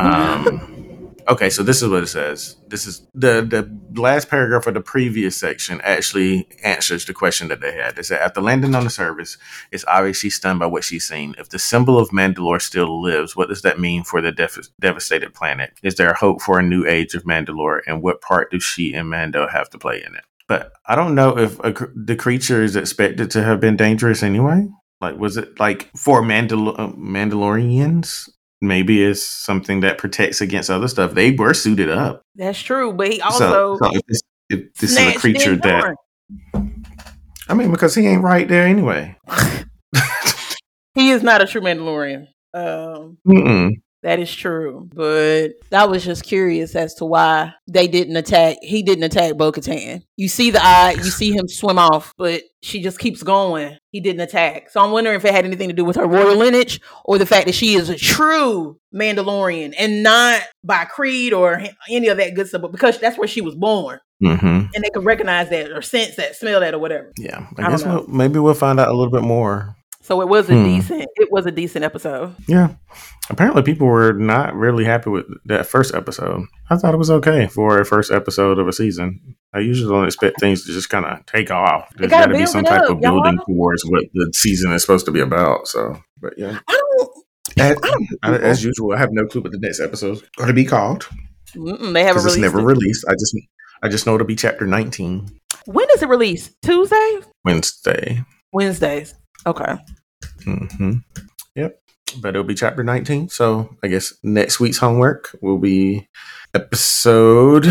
Um, okay, so this is what it says. This is the the last paragraph of the previous section actually answers the question that they had. They said after landing on the surface, it's obvious she's stunned by what she's seen. If the symbol of Mandalore still lives, what does that mean for the def- devastated planet? Is there a hope for a new age of Mandalore, and what part do she and Mando have to play in it? But I don't know if a, the creature is expected to have been dangerous anyway. Like, was it like for Mandal- Mandalorians? Maybe it's something that protects against other stuff. They were suited up. That's true, but he also so if this, if this is a creature that I mean, because he ain't right there anyway. [laughs] he is not a true Mandalorian. Um. That is true, but that was just curious as to why they didn't attack. He didn't attack Bo Katan. You see the eye, you see him swim off, but she just keeps going. He didn't attack. So I'm wondering if it had anything to do with her royal lineage or the fact that she is a true Mandalorian and not by creed or any of that good stuff, but because that's where she was born Mm-hmm. and they could recognize that or sense that, smell that or whatever. Yeah, I I, guess we'll, maybe we'll find out a little bit more. So it was a Hmm. decent. It was a decent episode. Yeah, apparently people were not really happy with that first episode. I thought it was okay for a first episode of a season. I usually don't expect things to just kind of take off. There's gotta be some type up, of building y'all. towards what the season is supposed to be about. So, but yeah, I don't. as, I don't as usual, I have no clue what the next episode is going to be called Mm-mm, they haven't because it's released. never it. released. I just I just know it'll be chapter nineteen when does it release? Tuesday, Wednesday. Wednesdays. Okay. hmm Yep. But it'll be chapter 19. So I guess next week's homework will be episode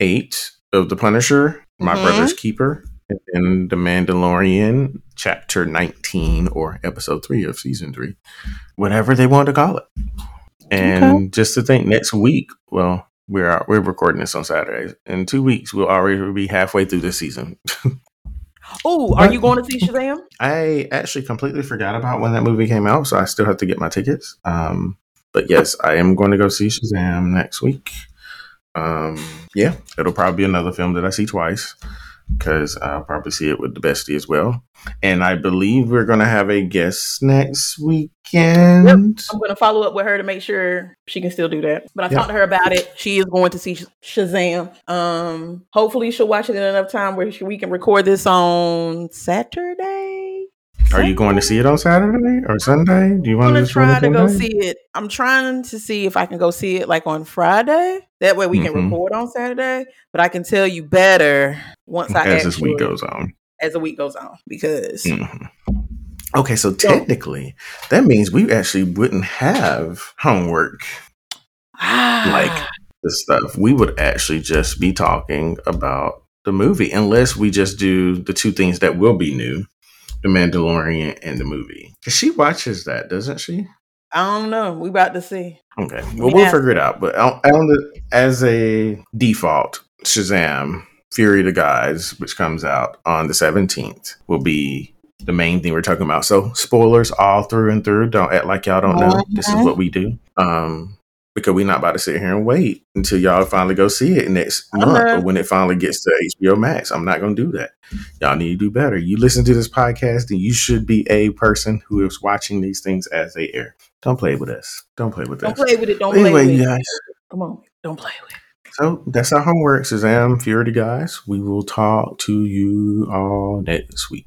eight of The Punisher, My Mhm. Brother's Keeper, and The Mandalorian, chapter 19, or episode three of season three, whatever they want to call it. And just to think, next week, well, we're we're recording this on Saturdays. In two weeks, we'll already be halfway through this season. [laughs] Oh, are you going to see Shazam? I actually completely forgot about when that movie came out, so I still have to get my tickets. Um, but yes, I am going to go see Shazam next week. Um, yeah, it'll probably be another film that I see twice because I'll probably see it with the bestie as well. And I believe we're going to have a guest next weekend. I'm going to follow up with her to make sure she can still do that. But I Yep. talked to her about it. She is going to see Shazam. Um, hopefully she'll watch it in enough time where she, we can record this on Saturday. Are you going to see it on Saturday or Sunday? Do you I'm want to try to go see it. I'm trying to see if I can go see it like on Friday. That way we can Mhm. record on Saturday. But I can tell you better once I as this week goes on. as the week goes on because Mhm. Okay, so technically, that means we actually wouldn't have homework ah, this stuff. We would actually just be talking about the movie, unless we just do the two things that will be new: the Mandalorian and the movie. Because she watches that, doesn't she? I don't know. We about to see. Okay, well, We we'll figure it out. But on, on the, as a default, Shazam: Fury of the Gods, which comes out on the seventeenth, will be the main thing we're talking about. So spoilers all through and through. Don't act like y'all don't know. This is what we do. Um, because we're not about to sit here and wait until y'all finally go see it next Uh-huh. month or when it finally gets to HBO Max. I'm not going to do that. Y'all need to do better. You listen to this podcast, and you should be a person who is watching these things as they air. Don't play with us. Don't play with Don't us. play with it. Don't play Anyway, with you it. guys. Come on. Don't play with it. So that's our homework, Shazam, Fury gods. We will talk to you all next week.